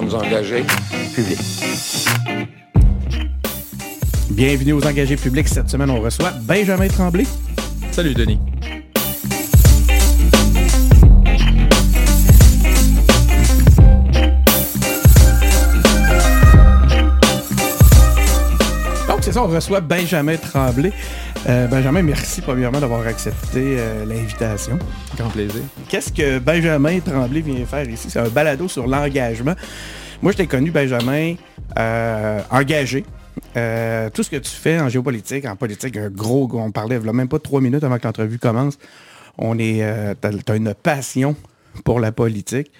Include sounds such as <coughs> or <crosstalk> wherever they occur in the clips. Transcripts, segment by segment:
sommes engagés publics. Bienvenue aux engagés publics. Cette semaine, on reçoit Benjamin Tremblay. Salut Denis. Donc, c'est ça, on reçoit Benjamin Tremblay. Euh, Benjamin, merci premièrement d'avoir accepté euh, l'invitation. Grand plaisir. Qu'est-ce que Benjamin Tremblay vient faire ici? C'est un balado sur l'engagement. Moi, je t'ai connu, Benjamin, euh, engagé. Tout ce que tu fais en géopolitique, en politique, un gros, on parlait là, même pas trois minutes avant que l'entrevue commence. On est, une passion pour la politique.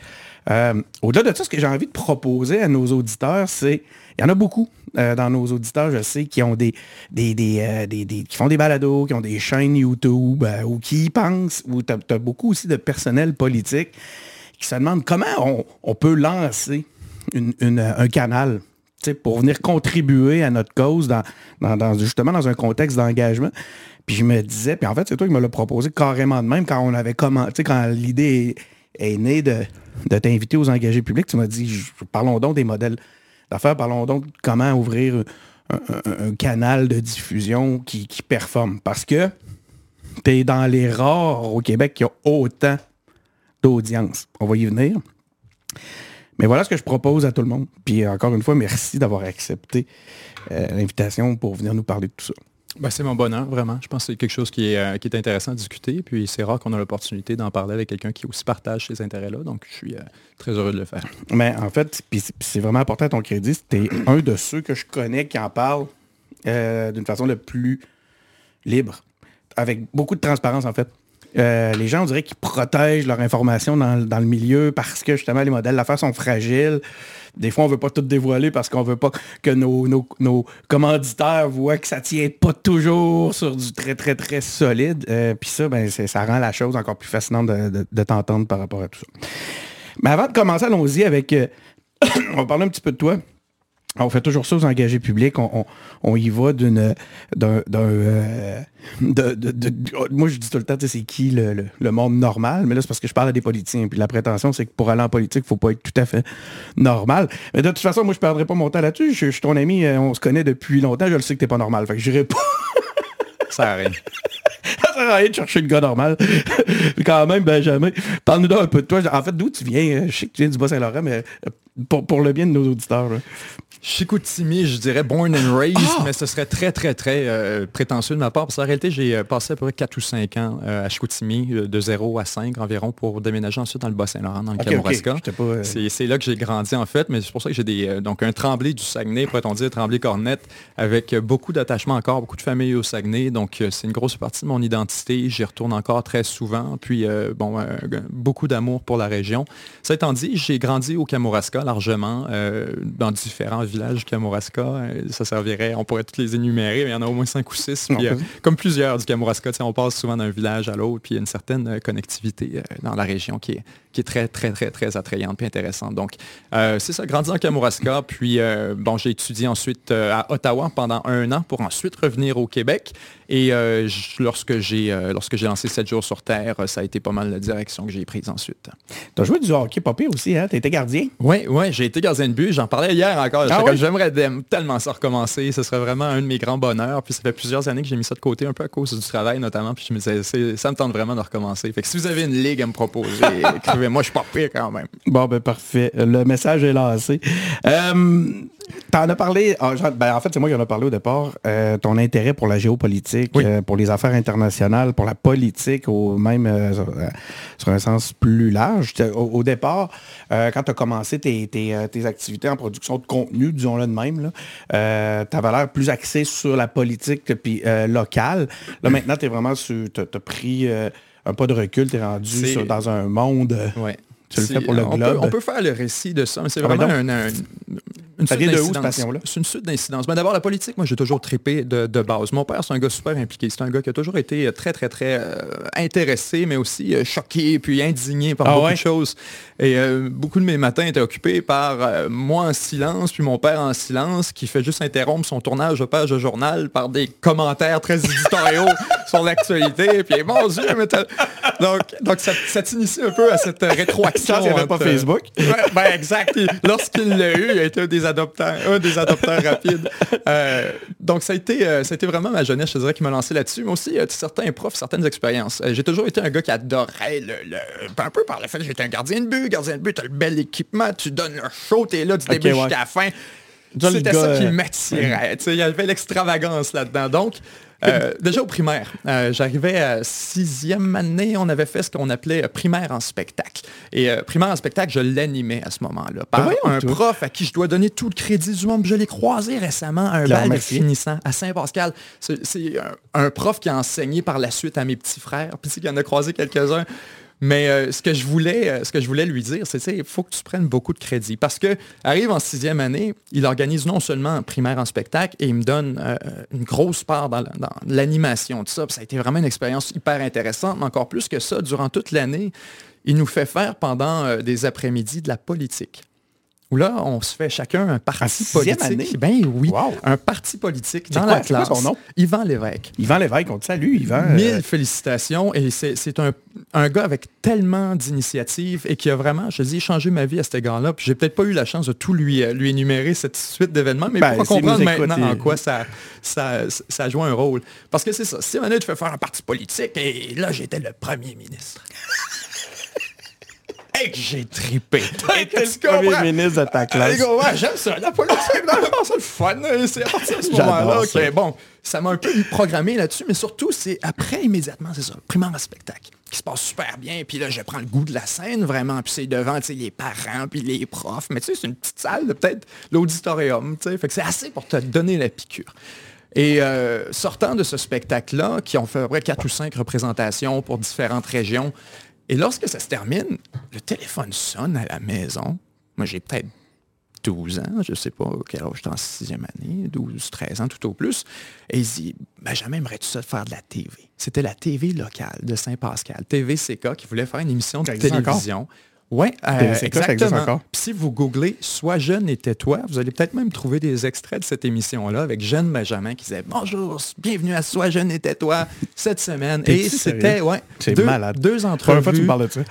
Au-delà de ça, ce que j'ai envie de proposer à nos auditeurs, c'est, il y en a beaucoup euh, dans nos auditeurs, je sais, qui ont des, euh, des- des- qui font des balados, qui ont des chaînes YouTube, euh, ou qui y pensent, ou tu as, beaucoup aussi de personnel politique qui se demandent comment on, on peut lancer une- une- un canal pour venir contribuer à notre cause dans, dans- justement dans un contexte d'engagement. Puis je me disais, puis en fait, c'est toi qui me l'as proposé carrément de même quand on avait commencé, quand l'idée est, née de, de t'inviter aux engagés publics, tu m'as dit, parlons donc des modèles d'affaires, parlons donc de comment ouvrir un, canal de diffusion qui, qui performe. Parce que tu es dans les rares au Québec qui ont autant d'audience. On va y venir. Mais voilà ce que je propose à tout le monde. Puis encore une fois, merci d'avoir accepté euh, l'invitation pour venir nous parler de tout ça. Ben, c'est mon bonheur, vraiment. Je pense que c'est quelque chose qui est, euh, intéressant à discuter. Puis c'est rare qu'on a l'opportunité d'en parler avec quelqu'un qui aussi partage ces intérêts-là. Donc je suis euh, très heureux de le faire. Mais en fait, c'est- vraiment important à ton crédit, c'était <clears throat> un de ceux que je connais qui en parle euh, d'une façon le plus libre, avec beaucoup de transparence en fait. Les gens, on dirait qu'ils protègent leur information dans le milieu parce que justement les modèles d'affaires sont fragiles. Des fois, on veut pas tout dévoiler parce qu'on veut pas que nos, commanditaires voient que ça tient pas toujours sur du très, très, très solide. Euh, Puis ça, ben, ça rend la chose encore plus fascinante de t'entendre par rapport à tout ça. Mais avant de commencer, allons-y avec... euh, <coughs> on va parler un petit peu de toi. On fait toujours ça aux engagés publics. On, on- on y va d'une... d'un... euh, moi, je dis tout le temps, tu sais, c'est qui le, le- le monde normal? Mais là, c'est parce que je parle à des politiciens. Puis la prétention, c'est que pour aller en politique, il faut pas être tout à fait normal. Mais de toute façon, moi, je perdrai pas mon temps là-dessus. Je, je suis ton ami, euh, on se connaît depuis longtemps. Je le sais que t'es pas normal. Fait que j'irai pas... Ça arrive. <laughs> Ça sert à rien de chercher le gars normal. <laughs> Quand même, Benjamin, parle-nous donc un peu de toi. En fait, d'où tu viens? Je sais que tu viens du Bas-Saint-Laurent, mais euh, pour, pour le bien de nos auditeurs. là. Chicoutimi, je dirais born and raised, Ah! mais ce serait très, très, très euh, prétentieux de ma part. Parce qu'en réalité, j'ai euh, passé à peu près 4 ou 5 ans euh, à Chicoutimi, de 0 à 5 environ, pour déménager ensuite dans le Bas-Saint-Laurent, dans le Ok, Kamouraska. ok, j'étais pas, euh, C'est là que j'ai grandi en fait, mais c'est pour ça que j'ai des donc un Tremblay du Saguenay, pourrait-on dire, Tremblay Cornette, avec beaucoup d'attachement encore, beaucoup de familles au Saguenay. Donc c'est une grosse partie de mon identité. J'y retourne encore très souvent. Puis bon, beaucoup d'amour pour la région. Ça étant dit, j'ai grandi au Kamouraska largement, dans différents villages Kamouraska. Euh, Ça servirait, on pourrait tous les énumérer, mais il y en a au moins cinq ou six. Puis, euh, comme plusieurs du Kamouraska, on passe souvent d'un village à l'autre, puis il y a une certaine euh, connectivité dans la région qui est, qui est très, très, très, très attrayante et intéressante. Donc, euh, c'est ça, grandi en Kamouraska, puis euh, bon, j'ai étudié ensuite euh, à Ottawa pendant un an pour ensuite revenir au Québec. Et je- lorsque j'ai lorsque j'ai lancé 7 jours sur Terre, ça a été pas mal la direction que j'ai prise ensuite. T'as joué du hockey pire aussi, hein? T'as été gardien? Oui, oui, j'ai été gardien de but. J'en parlais hier encore. Ah? J'aimerais tellement ça recommencer. Ce serait vraiment un de mes grands bonheurs. Puis ça fait plusieurs années que j'ai mis ça de côté, un peu à cause du travail notamment. Puis je me disais, ça me tente vraiment de recommencer. Fait que si vous avez une ligue à me proposer, <laughs> écrivez-moi, je suis pas pire quand même. Bon, ben parfait. Le message est lancé. Euh, T'en as parlé, ah, Jean- ben, en fait, c'est moi qui en ai parlé au départ, euh, ton intérêt pour la géopolitique, Oui. euh, pour les affaires internationales, pour la politique, au même euh, sur, sur un sens plus large. Au, au départ, quand tu as commencé tes, tes, tes activités en production de contenu, disons-le de même, tu avais l'air plus axé sur la politique puis, locale. Là, <clears throat> maintenant, tu es vraiment sur. Tu as, pris euh, un pas de recul, tu es rendu sur- dans un monde. euh, Ouais. Tu le fais pour le on globe. Peut, on peut faire le récit de ça, mais c'est Ah, vraiment un- une Ça suite vient de où, cette d'incidences. passion-là? C'est une suite d'incidences. Ben, D'abord, la politique, moi, j'ai toujours trippé de, de base. Mon père, c'est un gars super impliqué. C'est un gars qui a toujours été très, très, très euh, intéressé, mais aussi euh, choqué, puis indigné par Ah beaucoup ouais? de choses. Et euh, beaucoup de mes matins étaient occupés par euh, moi en silence, puis mon père en silence, qui fait juste interrompre son tournage de page de journal par des commentaires très éditoriaux <laughs> sur l'actualité. Puis mon Dieu, mais donc, donc ça, ça t'initie un peu à cette <laughs> rétroaction. il n'y avait pas Facebook. ben exact. Lorsqu'il l'a eu, il a été un des adopteurs, un des adopteurs <laughs> rapides. Euh, donc ça a, été, ça a été vraiment ma jeunesse, je dirais, qui m'a lancé là-dessus. Mais aussi, certains profs, certaines expériences. J'ai toujours été un gars qui adorait le, un peu par le fait que j'étais un gardien de but. Gardien de but, tu as le bel équipement, tu donnes le show, tu es là du début jusqu'à la fin. C'était ça qui m'attirait. Il y avait l'extravagance là-dedans. Donc, euh, déjà au primaire, euh, j'arrivais à sixième année, on avait fait ce qu'on appelait euh, primaire en spectacle. Et primaire en spectacle, je l'animais à ce moment-là. Par un prof à qui je dois donner tout le crédit du monde. Je l'ai croisé récemment à un bal finissant à Saint-Pascal. C'est un, prof qui a enseigné par la suite à mes petits frères, <laughs> puis qui en a croisé quelques-uns. Mais euh, ce, que je voulais, euh, ce que je voulais lui dire, c'est qu'il faut que tu prennes beaucoup de crédit. Parce que arrive en sixième année, il organise non seulement primaire en spectacle, et il me donne euh, une grosse part dans, l'animation de ça. ça a été vraiment une expérience hyper intéressante, mais encore plus que ça, durant toute l'année, il nous fait faire pendant des après-midi de la politique où là, on se fait chacun un parti politique. Ben oui, un parti politique dans la classe. son nom? Yvan Lévesque. Yvan Lévesque, on te salue, Yvan. Mille félicitations. Et c'est un, un, gars avec tellement d'initiatives et qui a vraiment, je dis, changé ma vie à cet égard-là. Puis j'ai peut-être pas eu la chance de tout lui, euh, lui énumérer cette suite d'événements, mais ben, pour comprendre maintenant en quoi ça, ça, ça joue un rôle. Parce que c'est ça. Si tu fais faire un parti politique, et là, j'étais le premier ministre. Hey, j'ai tripé. T'es le premier ministre de ta classe. ouais, j'aime ça. La politique, c'est le fun. C'est à partir de ce moment-là. Bon, ça m'a un peu programmé là-dessus, mais surtout, c'est après, immédiatement, c'est ça, primaire en spectacle, qui se passe super bien. Puis là, je prends le goût de la scène, vraiment. Puis c'est devant, tu sais, les parents, puis les profs. Mais tu sais, c'est une petite salle, peut-être l'auditorium, tu sais. Fait que c'est assez pour te donner la piqûre. Et euh, sortant de ce spectacle-là, qui ont fait à peu près quatre ou cinq représentations pour différentes régions, et lorsque ça se termine, le téléphone sonne à la maison. Moi, j'ai peut-être 12 ans, je ne sais pas quel âge j'étais en sixième année, 12, 13 ans tout au plus. Et il dit, Benjamin, aimerais-tu ça de faire de la TV? C'était la TV locale de Saint-Pascal, TVCK, qui voulait faire une émission de télévision. Oui, euh, exactement. Puis si vous googlez Sois jeune et tais-toi, vous allez peut-être même trouver des extraits de cette émission-là avec Jeanne Benjamin qui disait Bonjour, bienvenue à Sois jeune et tais-toi cette semaine. et c'était ouais, deux, malade. deux entrevues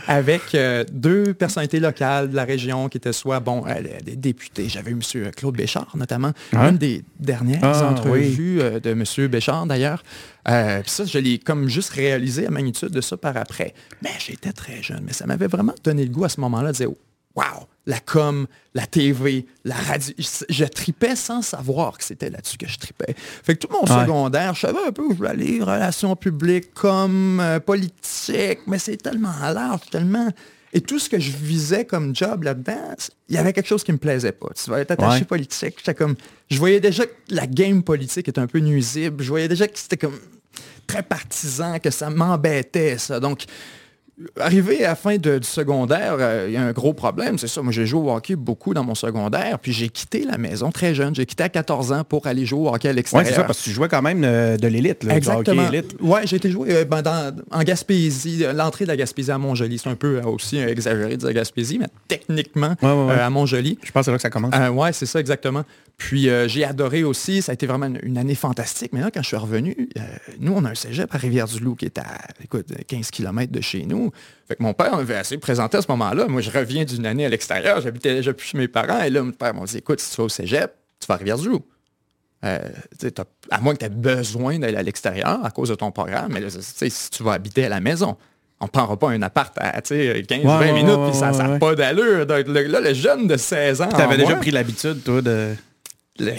avec euh, deux personnalités locales de la région qui étaient soit bon, euh, des députés. J'avais eu M. Claude Béchard notamment, une des dernières ah, entrevues de M. Béchard d'ailleurs. Euh, ça, je l'ai comme juste réalisé la magnitude de ça par après. Mais j'étais très jeune, mais ça m'avait vraiment donné le goût à ce moment-là de dire, wow, la com, la TV, la radio. Je, tripais sans savoir que c'était là-dessus que je tripais. Fait que tout mon secondaire, je savais un peu où je voulais aller, relations publiques, com, euh, politique, mais c'est tellement large, tellement... Et tout ce que je visais comme job là-dedans, il y avait quelque chose qui me plaisait pas. Tu vas être attaché politique. comme, je voyais déjà que la game politique était un peu nuisible. Je voyais déjà que c'était comme très partisan, que ça m'embêtait, ça. Donc, Arrivé à la fin du secondaire, euh, il y a un gros problème, c'est ça. Moi, j'ai joué au hockey beaucoup dans mon secondaire, puis j'ai quitté la maison très jeune. J'ai quitté à 14 ans pour aller jouer au hockey à l'extérieur. Oui, c'est ça, parce que tu jouais quand même euh, de l'élite, Exactement. Oui, j'ai été joué euh, ben, en Gaspésie, l'entrée de la Gaspésie à Montjoli. C'est un peu aussi exagéré de dire Gaspésie, mais techniquement, à Montjoli. Je pense que c'est là que ça commence. oui, c'est ça, exactement. Puis j'ai adoré aussi, ça a été vraiment une, année fantastique. Mais là, quand je suis revenu, nous, on a un cégep à Rivière-du-Loup qui est à écoute, 15 km de chez nous. Fait que mon père m'avait assez présenté à ce moment-là. Moi, je reviens d'une année à l'extérieur, j'habitais déjà plus chez mes parents. Et là, mon père m'a dit, écoute, si tu vas au cégep, tu vas à Rivière-du-Loup. Euh, à moins que tu aies besoin d'aller à l'extérieur à cause de ton programme, mais là, si tu vas habiter à la maison, on ne prendra pas un appart à 15-20 minutes, puis ça n'a pas d'allure. Là, le jeune de 16 ans. Tu avais déjà pris l'habitude, toi, de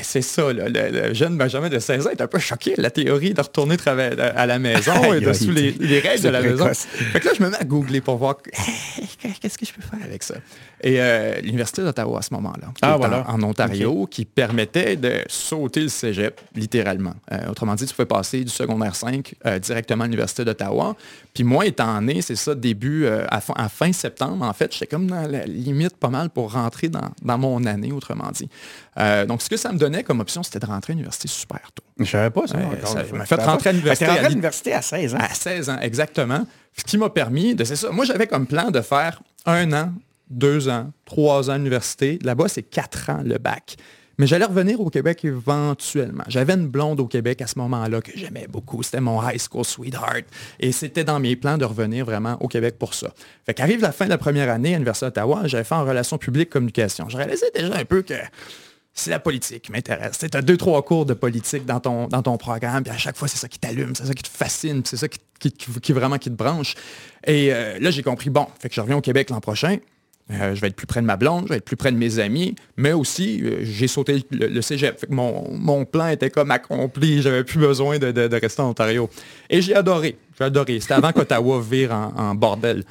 c'est ça, le, jeune Benjamin de 16 ans est un peu choqué la théorie de retourner à la maison <laughs> et de sous les, règles de la maison. Fait que là, je me mets à googler pour voir <laughs> qu'est-ce que je peux faire avec ça. Et euh, l'Université d'Ottawa à ce moment-là, ah, en, Ontario, qui permettait de sauter le cégep, littéralement. Euh, autrement dit, tu pouvais passer du secondaire 5 euh, directement à l'Université d'Ottawa. Puis moi, étant né, c'est ça, début, à fin, septembre, en fait, j'étais comme dans la limite pas mal pour rentrer dans, dans mon année, autrement dit. Donc, ce que ça me donnait comme option, c'était de rentrer à l'université super tôt. Je savais pas ça. ça m'a fait rentrer à l'université. à l'université à 16 ans. À 16 ans, exactement. Ce qui m'a permis de, c'est ça. Moi, j'avais comme plan de faire un an deux ans, trois ans à l'université. Là-bas, c'est quatre ans le bac. Mais j'allais revenir au Québec éventuellement. J'avais une blonde au Québec à ce moment-là que j'aimais beaucoup. C'était mon high school sweetheart. Et c'était dans mes plans de revenir vraiment au Québec pour ça. Fait qu'arrive la fin de la première année à l'Université d'Ottawa, j'avais fait en relations publiques communication. Je réalisais déjà un peu que c'est la politique qui m'intéresse. Tu as deux, trois cours de politique dans ton, programme, puis à chaque fois, c'est ça qui t'allume, c'est ça qui te fascine, c'est ça qui, qui, vraiment qui te branche. Et euh, là, j'ai compris, bon, fait que je reviens au Québec l'an prochain. Euh, je vais être plus près de ma blonde, je vais être plus près de mes amis, mais aussi, euh, j'ai sauté le, cégep. Fait que mon, plan était comme accompli, j'avais plus besoin de, rester en Ontario. Et j'ai adoré, j'ai adoré. C'était avant <laughs> qu'Ottawa vire en, bordel.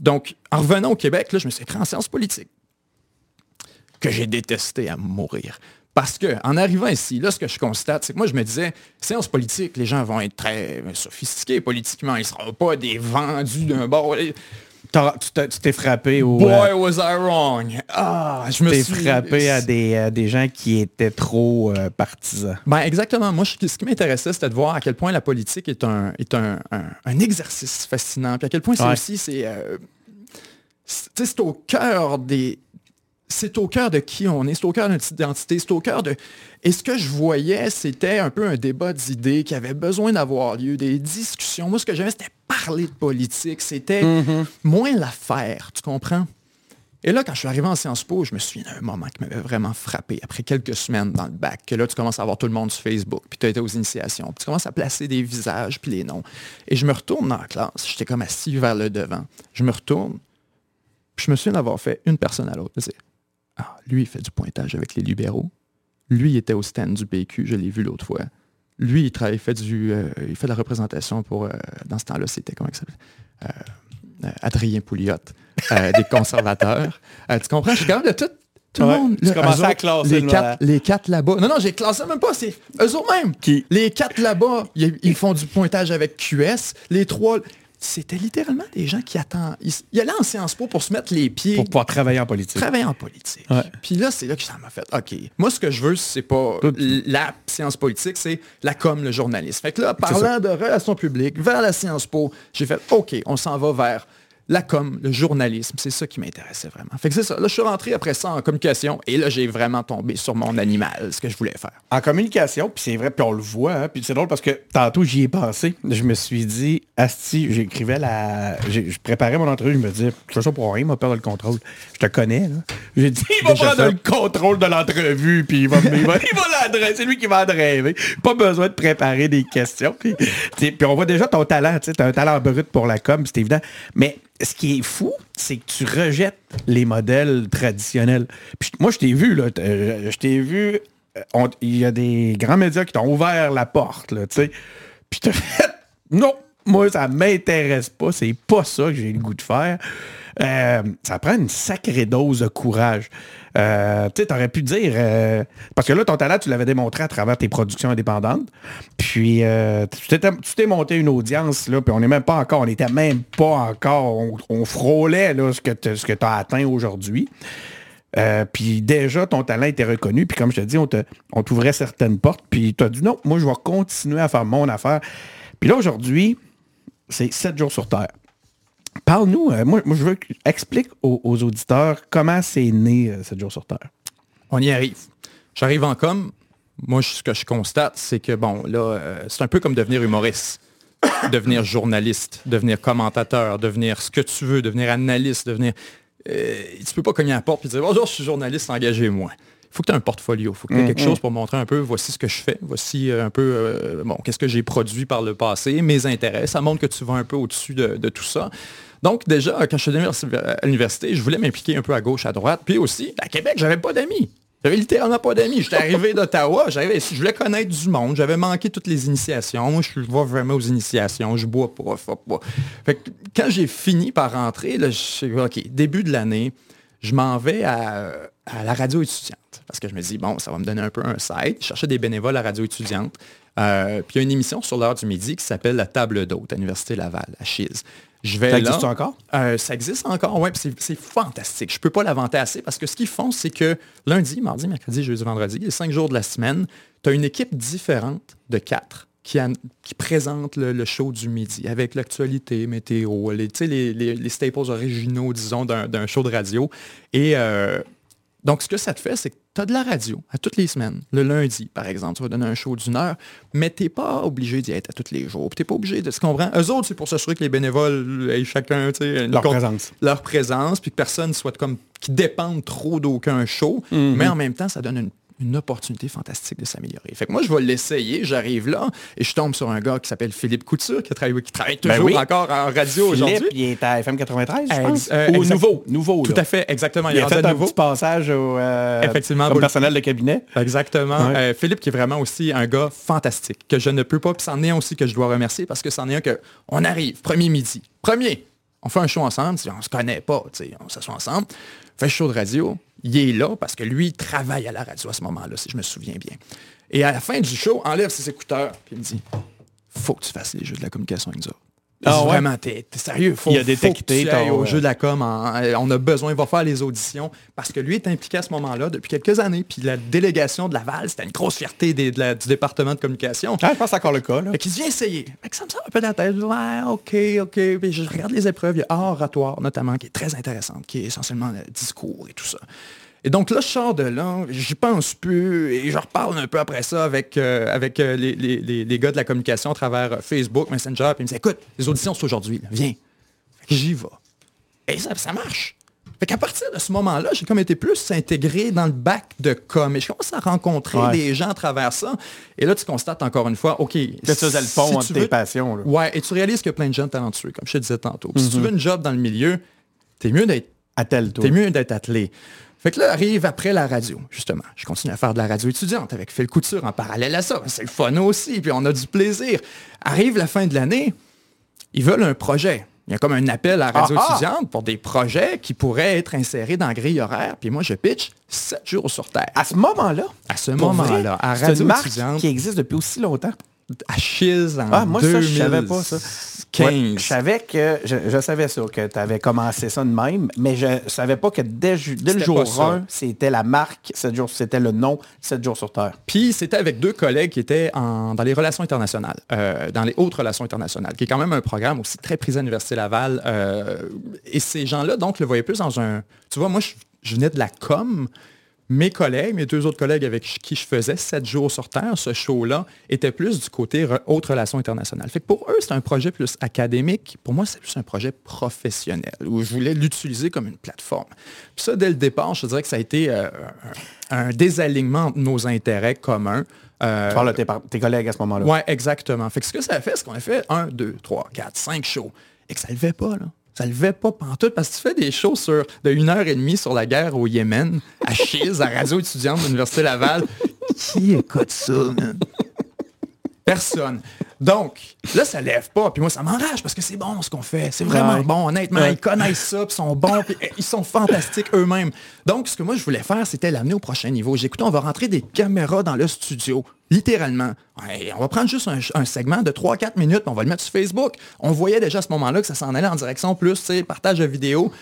donc, en revenant au Québec, là, je me suis pris en sciences politiques que j'ai détesté à mourir. Parce que en arrivant ici, là, ce que je constate, c'est que moi, je me disais, séance politique, les gens vont être très sophistiqués politiquement. Ils ne seront pas des vendus d'un bord. Tu t'es frappé au... Boy, euh, was I wrong. Ah, je me suis... frappé à des, des, gens qui étaient trop euh, partisans. Ben, exactement. Moi, ce qui m'intéressait, c'était de voir à quel point la politique est un, est un, un, exercice fascinant. Puis à quel point c'est aussi, c'est... Euh, c'est au cœur des, c'est au cœur de qui on est, c'est au cœur de notre identité, c'est au cœur de... Et ce que je voyais, c'était un peu un débat d'idées qui avait besoin d'avoir lieu, des discussions. Moi, ce que j'aimais, c'était parler de politique, c'était mm-hmm. moins l'affaire, tu comprends? Et là, quand je suis arrivé en Sciences Po, je me souviens d'un moment qui m'avait vraiment frappé. Après quelques semaines dans le bac, que là, tu commences à voir tout le monde sur Facebook, puis tu as été aux initiations, puis tu commences à placer des visages, puis les noms. Et je me retourne dans la classe, j'étais comme assis vers le devant. Je me retourne, puis je me souviens d'avoir fait une personne à l'autre. Ah, lui, il fait du pointage avec les libéraux. Lui, il était au stand du PQ, je l'ai vu l'autre fois. Lui, il, travaille, fait du, euh, il fait de la représentation pour, euh, dans ce temps-là, c'était, comment il s'appelle? Euh, Adrien Pouliot, <laughs> des conservateurs. tu comprends? Je suis quand même de tout, tout le monde. Tu commences à classer. Les, quatre, les quatre là-bas. Non, non, j'ai classé même pas. C'est eux autres même. Qui? Les quatre là-bas, ils, font du pointage avec QS. Les trois, c'était littéralement des gens qui attendent. Ils, allaient en Sciences Po pour se mettre les pieds. Pour pouvoir travailler en politique. Travailler en politique. Puis là, c'est là que ça m'a fait, OK, moi, ce que je veux, c'est pas la science politique, c'est la com, le journalisme. Fait que là, parlant de relations publiques, vers la Sciences Po, j'ai fait, OK, on s'en va vers la com, le journalisme, c'est ça qui m'intéressait vraiment. Fait que c'est ça. Là, je suis rentré après ça en communication et là, j'ai vraiment tombé sur mon animal, ce que je voulais faire. En communication, puis c'est vrai, puis on le voit, hein, puis c'est drôle parce que tantôt, j'y ai pensé. Je me suis dit, Asti, j'écrivais la... Je préparais mon entrevue, je me disais, je ça pour rien, il m'a perdre le contrôle. Je te connais, là. J'ai dit, il va prendre le contrôle de l'entrevue, puis il va, il va, l'adresser, c'est lui qui va rêver. Pas besoin de préparer des questions. Puis, puis on voit déjà ton talent, tu as un talent brut pour la com, c'est évident. Mais ce qui est fou, c'est que tu rejettes les modèles traditionnels. moi, je t'ai vu, là, euh, je t'ai vu, euh, il y a des grands médias qui t'ont ouvert la porte, là, tu sais. Puis <laughs> fait, non, moi, ça m'intéresse pas, c'est pas ça que j'ai le goût de faire. Euh, ça prend une sacrée dose de courage. Euh, tu aurais pu dire, euh, parce que là, ton talent, tu l'avais démontré à travers tes productions indépendantes. Puis, tu t'es monté une audience, là, puis on n'est même pas encore, on n'était même pas encore, on, frôlait là, ce que tu as atteint aujourd'hui. puis déjà, ton talent était reconnu. Puis comme je te dis, on t'ouvrait certaines portes. Puis tu as dit non, moi, je vais continuer à faire mon affaire. Puis là, aujourd'hui, c'est sept jours sur Terre. Parle-nous, euh, moi, je veux explique aux, auditeurs comment c'est né 7 euh, jours sur Terre. On y arrive. J'arrive en com. Moi, ce que je constate, c'est que, bon, là, euh, c'est un peu comme devenir humoriste, <coughs> devenir journaliste, devenir commentateur, devenir ce que tu veux, devenir analyste, devenir... tu peux pas cogner à la porte et dire « Bonjour, je suis journaliste, engagez-moi » faut que tu aies un portfolio, il faut que tu aies quelque mm-hmm. chose pour montrer un peu, voici ce que je fais, voici un peu, bon, qu'est-ce que j'ai produit par le passé, mes intérêts. Ça montre que tu vas un peu au-dessus de, de, tout ça. Donc, déjà, quand je suis à l'université, je voulais m'impliquer un peu à gauche, à droite. Puis aussi, à Québec, j'avais pas d'amis. J'avais littéralement pas d'amis. J'étais arrivé <laughs> d'Ottawa, j'avais, je voulais connaître du monde, j'avais manqué toutes les initiations. Moi, je vais vraiment aux initiations, je bois pas, pas. Fait que quand j'ai fini par rentrer, là, je OK, début de l'année, je m'en vais à, la radio étudiante. Parce que je me dis, bon, ça va me donner un peu un site. Je cherchais des bénévoles à la radio étudiante. Euh, puis il y a une émission sur l'heure du midi qui s'appelle La table d'hôte à l'Université Laval, à Chise. Je vais ça existe encore? Euh, ça existe encore, oui. C'est fantastique. Je ne peux pas l'inventer assez parce que ce qu'ils font, c'est que lundi, mardi, mercredi, jeudi, vendredi, les cinq jours de la semaine, tu as une équipe différente de quatre qui, qui présente le, show du midi avec l'actualité, météo, les, les, les, staples originaux, disons, d'un show de radio. Et euh, donc, ce que ça te fait, c'est que tu as de la radio à toutes les semaines. Le lundi, par exemple, tu vas donner un show d'une heure, mais tu n'es pas obligé d'y être à tous les jours. Tu n'es pas obligé de... Tu comprends? Eux autres, c'est pour s'assurer que les bénévoles aient chacun, Leur présence. Leur présence, puis que personne soit comme qui dépende trop d'aucun show. Mhm. Mais en même temps, ça donne une une opportunité fantastique de s'améliorer. Fait que moi, je vais l'essayer, j'arrive là, et je tombe sur un gars qui s'appelle Philippe Couture, qui travaille, qui travaille Ben toujours oui. encore en radio aujourd'hui. Philippe, il est à FM 93, je pense. euh, Ou nouveau. Nouveau, Tout là. à fait, exactement. Il a rendu fait un nouveau. petit passage au, euh, Effectivement, comme personnel de cabinet. Exactement. Ouais. Euh, Philippe qui est vraiment aussi un gars fantastique, que je ne peux pas, puis c'en est un aussi que je dois remercier parce que c'en est un que on arrive, premier midi. Premier, on fait un show ensemble, si on se connaît pas, on s'assoit ensemble, fait show de radio, il est là parce que lui, il travaille à la radio à ce moment-là, si je me souviens bien. Et à la fin du show, enlève ses écouteurs, puis il me dit, faut que tu fasses les jeux de la communication avec nous. Ah ouais? Vraiment, t'es sérieux? Faut, Il a faut détecté que tu ailles ton, au jeu de la com. en- euh, on a besoin, il va faire les auditions. Parce que lui est impliqué à ce moment-là depuis quelques années. Puis la délégation de Laval, c'était une grosse fierté des- de la- du département de communication. Ah, je pense encore le cas. Là. Fait qu'il se vient essayer. Fait que ça me sort un peu dans la tête. Ouais, OK, OK. Puis je regarde les épreuves. Il y a oratoire, notamment, qui est très intéressante, qui est essentiellement le discours et tout ça. Et donc là, je sors de là, j'y pense plus, et je reparle un peu après ça avec, euh, avec euh, les, les- les- les gars de la communication à travers euh, Facebook, Messenger, puis ils me disent, écoute, les auditions, c'est aujourd'hui, viens. J'y vais. Et ça, ça marche. Fait qu'à partir de ce moment-là, j'ai comme été plus intégré dans le bac de com. Et je commence à rencontrer Ouais. des gens à travers ça. Et là, tu constates encore une fois, OK. Que ça le pont si entre tes veux- passions. là. Ouais, et tu réalises qu'il y a plein de gens talentueux, comme je te disais tantôt. Si tu Mhm. veux une job dans le milieu, t'es mieux d'être Attelle-toi. T'es mieux d'être attelé. Fait que là, arrive après la radio, justement. Je continue à faire de la radio étudiante avec Phil Couture en parallèle à ça. C'est le fun aussi, puis on a du plaisir. Arrive la fin de l'année, ils veulent un projet. Il y a comme un appel à la radio Ah, ah! étudiante pour des projets qui pourraient être insérés dans la grille horaire. Puis moi, je pitch 7 jours sur Terre. À ce moment-là, À ce moment-là, à c'est radio une marque étudiante, qui existe depuis aussi longtemps? à Chiz en Ah, moi, ça, je savais pas ça. 15. Ouais, je savais que, je, je savais ça, que tu avais commencé ça de même, mais je savais pas que dès, le jour pas ça. 1, c'était la marque, 7 jours, c'était le nom 7 jours sur Terre. Puis c'était avec deux collègues qui étaient en- dans les relations internationales, euh, dans les hautes relations internationales, qui est quand même un programme aussi très prisé à l'Université Laval. euh, et ces gens-là, donc, le voyaient plus dans un... Tu vois, moi, je, je venais de la com. Mes collègues, mes deux autres collègues avec qui je faisais 7 jours sur Terre, ce show-là, était plus du côté re- hautes relations internationales. Fait que pour eux, c'est un projet plus académique. Pour moi, c'est plus un projet professionnel, où je voulais l'utiliser comme une plateforme. Puis ça, dès le départ, je dirais que ça a été euh, un, désalignement entre nos intérêts communs. Euh, Tu parles de tes, collègues à ce moment-là. Ouais, exactement. Fait que ce que ça a fait, c'est qu'on a fait 1, 2, 3, 4, 5 shows. Et que ça ne levait pas, là. Ça ne levait pas pantoute parce que tu fais des shows sur, de une heure et demie sur la guerre au Yémen, à Chiz, à Radio étudiante de l'Université Laval. Qui écoute ça, man? Personne. Donc, là, ça lève pas. Puis moi, ça m'enrage parce que c'est bon ce qu'on fait. C'est vraiment Ouais. bon, honnêtement. Ouais. Ils connaissent ça, puis ils sont bons, puis eh, ils sont fantastiques eux-mêmes. Donc, ce que moi, je voulais faire, c'était l'amener au prochain niveau. J'ai écouté, on va rentrer des caméras dans le studio, littéralement. Ouais, on va prendre juste un, un segment de 3-4 minutes, puis on va le mettre sur Facebook. On voyait déjà à ce moment-là que ça s'en allait en direction plus, tu sais, partage de vidéos.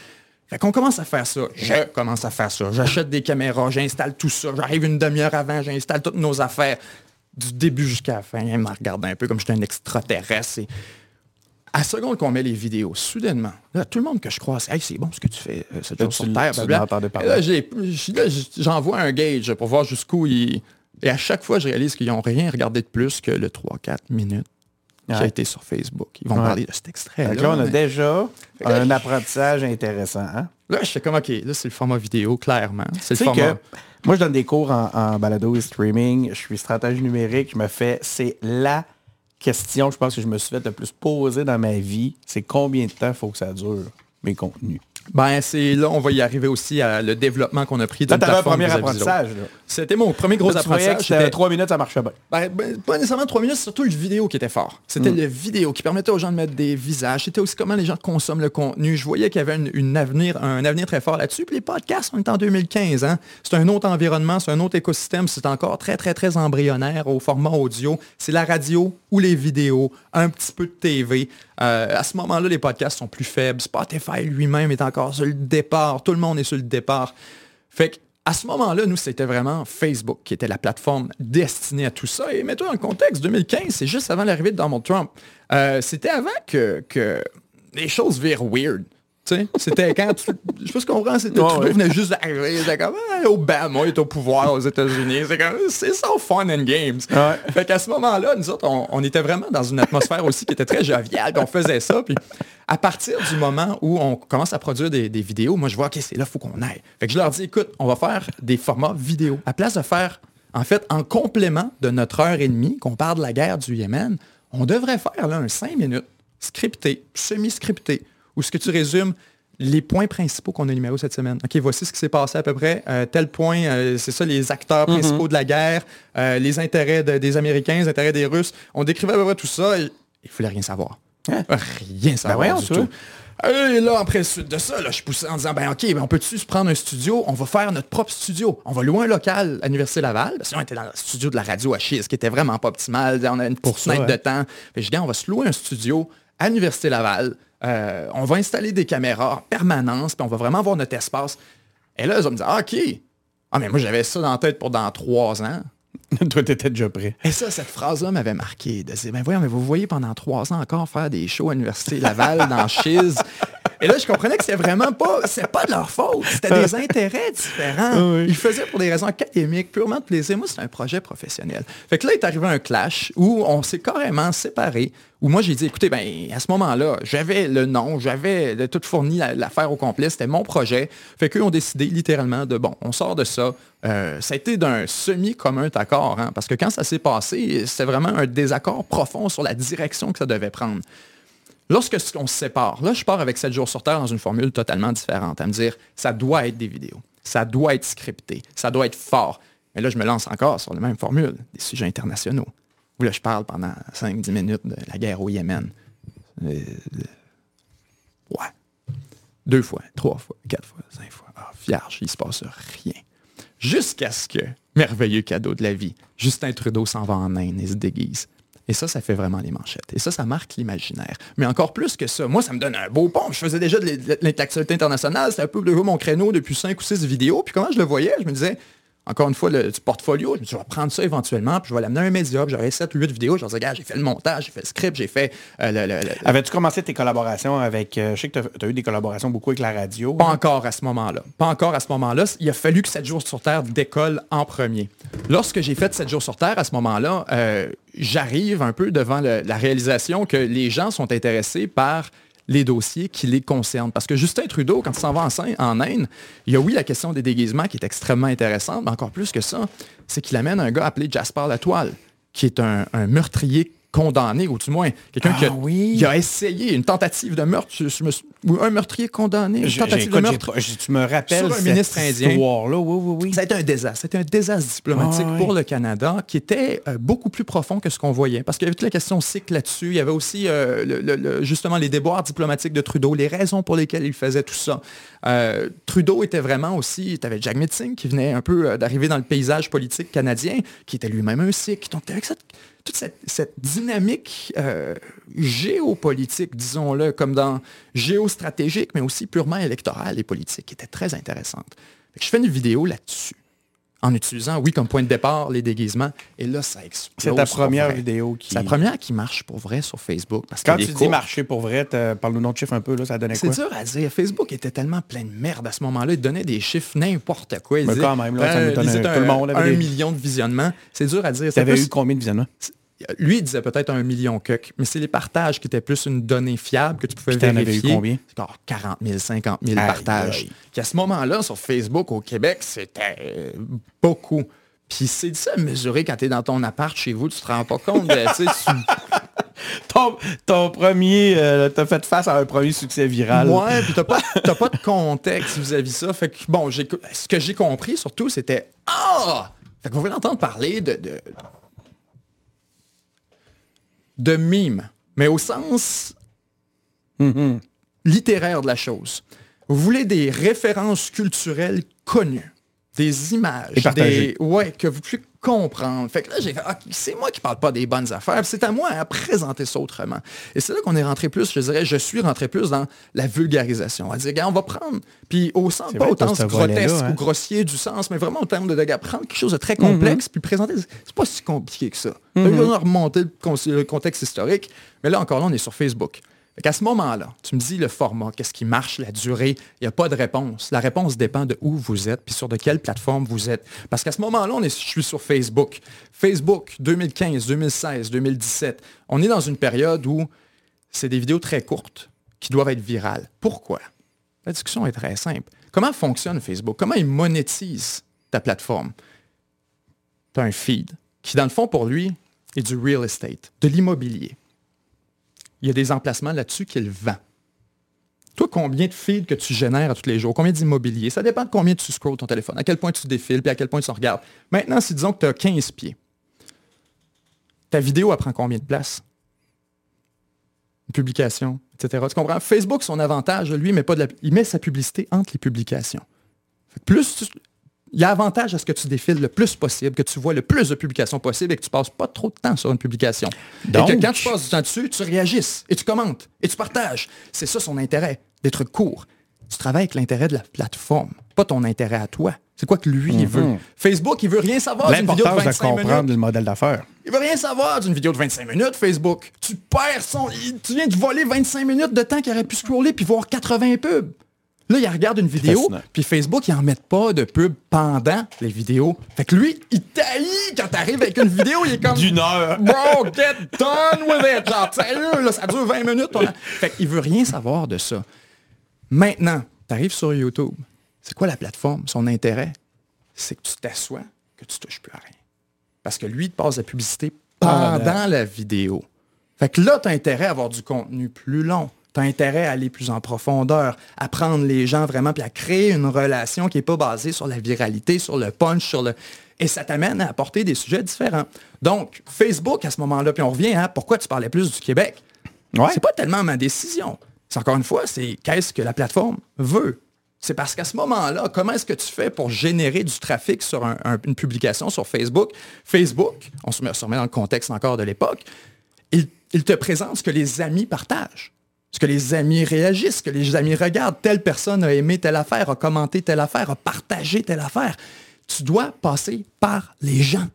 Fait qu'on commence à faire ça. Je commence à faire ça. J'achète des caméras, j'installe tout ça. J'arrive une demi-heure avant, j'installe toutes nos affaires. Du début jusqu'à la fin. Elle me regarde un peu comme j'étais un extraterrestre. Et à la seconde qu'on met les vidéos, soudainement, là, tout le monde que je croise, hey, c'est bon ce que tu fais, euh, cette Là, jour sur Terre, là, là, j'envoie un gauge pour voir jusqu'où ils... Et à chaque fois, je réalise qu'ils n'ont rien regardé de plus que le 3-4 minutes qui a été sur Facebook. Ils vont Ouais. parler de cet extrait. Que là, on a mais- déjà là, <laughs> un je- apprentissage intéressant. Hein? Là, je fais comme, OK, là, c'est le format vidéo, clairement. C'est le format... que moi, je donne des cours en, en balado et streaming. Je suis stratégie numérique. Je me fais, c'est la question, je pense que je me suis fait le plus poser dans ma vie. C'est combien de temps il faut que ça dure, mes contenus? Ben, c'est là, on va y arriver aussi à le développement qu'on a pris de un plateforme premier apprentissage. C'était mon premier gros Là, tu apprentissage. c'était trois minutes, ça marchait bien. Ben, ben, pas nécessairement trois minutes, c'est surtout le vidéo qui était fort. C'était le vidéo qui permettait aux gens de mettre des visages. C'était aussi comment les gens consomment le contenu. Je voyais qu'il y avait une, une avenir, un avenir très fort là-dessus. Puis les podcasts, on est en 2015. Hein? C'est un autre environnement, c'est un autre écosystème. C'est encore très, très, très embryonnaire au format audio. C'est la radio ou les vidéos, un petit peu de TV. Euh, à ce moment-là, les podcasts sont plus faibles. Spotify lui-même est encore sur le départ. Tout le monde est sur le départ. Fait que, à ce moment-là, nous, c'était vraiment Facebook qui était la plateforme destinée à tout ça. Et mets-toi contexte, 2015, c'est juste avant l'arrivée de Donald Trump. Euh, c'était avant que, que les choses virent weird. C'était quand tu... Je sais pas ce qu'on comprend, c'était ouais. venait juste d'arriver. C'était comme ah, Obama est au pouvoir aux États-Unis. C'est comme c'est ça fun and games. Ouais. Fait qu'à ce moment-là, nous autres, on, on était vraiment dans une atmosphère aussi qui était très joviale. On faisait ça. Puis à partir du moment où on commence à produire des, des vidéos, moi je vois, OK, c'est là, il faut qu'on aille. Fait que je leur dis, écoute, on va faire des formats vidéo. À place de faire, en fait, en complément de notre heure et demie qu'on parle de la guerre du Yémen, on devrait faire là un 5 minutes, scripté, semi-scripté, où ce que tu résumes les points principaux qu'on a numéro cette semaine. OK, voici ce qui s'est passé à peu près. Euh, tel point, euh, c'est ça, les acteurs principaux de la guerre, euh, les intérêts de- des Américains, les intérêts des Russes. On décrivait à peu près tout ça et il fallait rien savoir. Hein? Rien savoir voyons, du ça. tout. Et là, après suite de ça, là, je poussais en disant, ben OK, ben, on peut-tu se prendre un studio? On va faire notre propre studio. On va louer un local à l'Université Laval. Parce que là, on était dans le studio de la radio à ce qui était vraiment pas optimal. On a une petite fenêtre ouais. de temps. Fait je dis, on va se louer un studio à l'Université Laval. Euh, on va installer des caméras en permanence, puis on va vraiment avoir notre espace. Et là, ils vont me dire, ah, OK. Ah, mais moi, j'avais ça dans la tête pour dans trois ans. <laughs> Toi, t'étais déjà prêt. Et ça, cette phrase-là m'avait marqué. De dire, ben voyons, mais vous voyez pendant trois ans encore faire des shows à l'Université Laval dans Chiz. Et là, je comprenais que c'est vraiment pas, c'est pas de leur faute. C'était des <laughs> intérêts différents. Ah oui. Ils faisaient pour des raisons académiques, purement de plaisir. Moi, c'est un projet professionnel. Fait que là, est arrivé un clash où on s'est carrément séparés. Où moi, j'ai dit, écoutez, ben, à ce moment-là, j'avais le nom, j'avais tout fourni la- l'affaire au complet, c'était mon projet. Fait qu'eux ont décidé littéralement de, bon, on sort de ça. Euh, ça a été d'un semi-commun accord, hein, parce que quand ça s'est passé, c'était vraiment un désaccord profond sur la direction que ça devait prendre. Lorsque on se sépare, là, je pars avec 7 jours sur Terre dans une formule totalement différente, à me dire, ça doit être des vidéos, ça doit être scripté, ça doit être fort. Mais là, je me lance encore sur la même formule, des sujets internationaux. Où là, je parle pendant 5-10 minutes de la guerre au Yémen. Euh, euh, ouais. Deux fois, trois fois, quatre fois, cinq fois. Ah, vierge, il se passe rien. Jusqu'à ce que, merveilleux cadeau de la vie, Justin Trudeau s'en va en Inde et se déguise. Et ça, ça fait vraiment les manchettes. Et ça, ça marque l'imaginaire. Mais encore plus que ça, moi, ça me donne un beau pont. Je faisais déjà de l'actualité internationale. C'était un peu mon créneau depuis cinq ou six vidéos. Puis comment je le voyais, je me disais, encore une fois, le, du portfolio, je me dis, je vais prendre ça éventuellement, puis je vais l'amener à un média, puis j'aurai 7 ou 8 vidéos. Je vais dire, regarde, j'ai fait le montage, j'ai fait le script, j'ai fait euh, le- le- le, Avais-tu commencé tes collaborations avec... euh, je sais que tu as eu des collaborations beaucoup avec la radio. Pas encore à ce moment-là. Pas encore à ce moment-là. Il a fallu que 7 jours sur Terre décolle en premier. Lorsque j'ai fait 7 jours sur Terre, à ce moment-là, euh, j'arrive un peu devant la réalisation que les gens sont intéressés par les dossiers qui les concernent. Parce que Justin Trudeau, quand il s'en va en, Inde, il y a oui la question des déguisements qui est extrêmement intéressante, mais encore plus que ça, c'est qu'il amène un gars appelé Jasper Latoile, qui est un, un meurtrier condamné, ou du moins quelqu'un qui a, Ah oui. il a essayé une tentative de meurtre, je- je me ou un meurtrier condamné, une tentative de meurtre. j'ai- tu me rappelles Sur un cette ministre indien. histoire-là. Oui, oui, oui. Ça a été un désastre. C'était un désastre diplomatique Ah pour le Canada qui était euh, beaucoup plus profond que ce qu'on voyait. Parce qu'il y avait toute la question cycle là-dessus. Il y avait aussi euh, le- le- le- justement les déboires diplomatiques de Trudeau, les raisons pour lesquelles il faisait tout ça. Euh, Trudeau était vraiment aussi, tu avais Jack Metzing qui venait un peu d'arriver dans le paysage politique canadien, qui était lui-même un cycle. Donc, avec cette, toute cette, cette dynamique euh, géopolitique, disons-le, comme dans géostratégique, mais aussi purement électorale et politique, qui était très intéressante. Je fais une vidéo là-dessus, en utilisant, oui, comme point de départ, les déguisements, et là, ça explose. C'est ta première vrai. vidéo qui... C'est la première qui marche pour vrai sur Facebook. Parce Quand tu dis marcher pour vrai, parle-nous de chiffre un peu, là, ça donnait C'est quoi? dur à dire. Facebook était tellement plein de merde à ce moment-là. Il donnait des chiffres n'importe quoi. Il Mais disait, quand même, là, ça euh, un- tout le monde avait un des- million de visionnements. C'est dur à dire. Tu C'est avais eu combien de visionnements? Lui, il disait peut-être un million cuck, mais c'est les partages qui étaient plus une donnée fiable que tu pouvais eu vérifier. combien? C'est encore 40 000, 50 000 Aïe, partages. Qu'à ce moment-là, sur Facebook au Québec, c'était beaucoup. Puis c'est ça à mesurer quand tu es dans ton appart chez vous, tu te rends pas compte. de, tu <laughs> Ton, ton premier... euh, t'as fait face à un premier succès viral. Ouais, puis t'as pas, t'as pas de contexte vis-à-vis ça. Fait que, bon, ce que j'ai compris surtout, c'était Ah! Fait qu'on voulait entendre parler de, de, de mime, mais au sens littéraire de la chose. Vous voulez des références culturelles connues, des images, Et des ouais que vous puissiez comprendre. Fait que là j'ai fait, Ah, c'est moi qui parle pas des bonnes affaires, c'est à moi à présenter ça autrement. Et c'est là qu'on est rentré plus, je dirais, je suis rentré plus dans la vulgarisation. On va dire, on va prendre, puis au sens pas vrai, au sens grotesque hein. ou grossier du sens, mais vraiment au terme de, de gars, prendre quelque chose de très complexe, puis présenter, c'est pas si compliqué que ça. Là, On a remonté le contexte historique, mais là encore là, on est sur Facebook. À ce moment-là, tu me dis le format, qu'est-ce qui marche, la durée, il n'y a pas de réponse. La réponse dépend de où vous êtes, puis sur de quelle plateforme vous êtes. Parce qu'à ce moment-là, on est, je suis sur Facebook. Facebook, 2015, 2016, 2017. On est dans une période où c'est des vidéos très courtes qui doivent être virales. Pourquoi? La discussion est très simple. Comment fonctionne Facebook? Comment il monétise ta plateforme? Tu as un feed qui, dans le fond, pour lui, est du real estate, de l'immobilier il y a des emplacements là-dessus qu'il vend. Toi, combien de feeds que tu génères à tous les jours? Combien d'immobilier? Ça dépend de combien tu scrolls ton téléphone, à quel point tu défiles, puis à quel point tu regardes. Maintenant, si disons que tu as 15 pieds, ta vidéo, prend combien de place? Une publication, etc. Tu comprends? Facebook, son avantage, lui, il met sa publicité entre les publications. Plus tu, il y a avantage à ce que tu défiles le plus possible, que tu vois le plus de publications possible et que tu passes pas trop de temps sur une publication. Donc, et que quand tu passes du temps dessus, tu réagisses et tu commentes et tu partages. C'est ça son intérêt, d'être court. Tu travailles avec l'intérêt de la plateforme, pas ton intérêt à toi. C'est quoi que lui, il veut? Mhm. Facebook, il veut rien savoir d'une vidéo de 25 de comprendre le modèle d'affaires. Il veut rien savoir d'une vidéo de 25 minutes, Facebook. Tu perds son... Tu viens de voler 25 minutes de temps qu'il aurait pu scroller puis voir 80 pubs. Là, il regarde une vidéo, puis Facebook, ils en mettent pas de pub pendant les vidéos. Fait que lui, il taillit quand t'arrives avec une vidéo, il est comme... D'une heure. Bro, get done with it. Genre, sérieux, là, ça dure 20 minutes. Fait qu'il veut rien savoir de ça. Maintenant, t'arrives sur YouTube. C'est quoi la plateforme? Son intérêt, c'est que tu t'assois, que tu touches plus à rien. Parce que lui, il te passe la publicité pendant la vidéo. Fait que là, tu as intérêt à avoir du contenu plus long tu as intérêt à aller plus en profondeur, à prendre les gens vraiment, puis à créer une relation qui n'est pas basée sur la viralité, sur le punch, sur le... Et ça t'amène à apporter des sujets différents. Donc, Facebook, à ce moment-là, puis on revient à pourquoi tu parlais plus du Québec? Ouais. C'est pas tellement ma décision. C'est encore une fois, c'est qu'est-ce que la plateforme veut? C'est parce qu'à ce moment-là, comment est-ce que tu fais pour générer du trafic sur une publication sur Facebook? Facebook, on se met, se remet dans le contexte encore de l'époque, il, il te présente ce que les amis partagent ce que les amis réagissent, que les amis regardent. Telle personne a aimé telle affaire, a commenté telle affaire, a partagé telle affaire. Tu dois passer par les gens.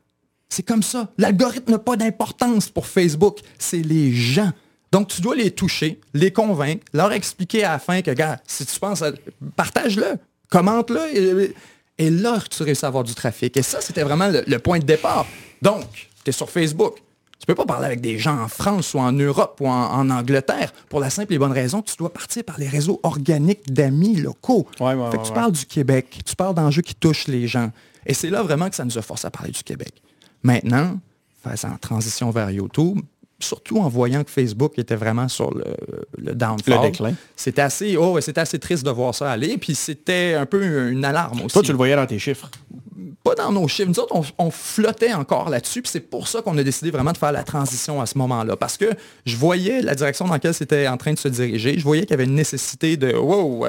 C'est comme ça. L'algorithme n'a pas d'importance pour Facebook. C'est les gens. Donc, tu dois les toucher, les convaincre, leur expliquer à la fin que, gars, si tu penses, partage-le, commente-le, et, là, tu réussis à avoir du trafic. Et ça, c'était vraiment le point de départ. Donc, tu es sur Facebook, tu peux pas parler avec des gens en France ou en Europe ou en, Angleterre pour la simple et bonne raison que tu dois partir par les réseaux organiques d'amis locaux. tu parles du Québec, tu parles d'enjeux qui touchent les gens. Et c'est là vraiment que ça nous a forcé à parler du Québec. Maintenant, faisant transition vers YouTube, surtout en voyant que Facebook était vraiment sur le, le downfall. Le déclin. C'était assez, oh, c'était assez triste de voir ça aller. Puis c'était un peu une alarme aussi. Toi, tu le voyais dans tes chiffres? Pas dans nos chiffres. Nous autres, on, flottait encore là-dessus. Puis c'est pour ça qu'on a décidé vraiment de faire la transition à ce moment-là. Parce que je voyais la direction dans laquelle c'était en train de se diriger. Je voyais qu'il y avait une nécessité de wow.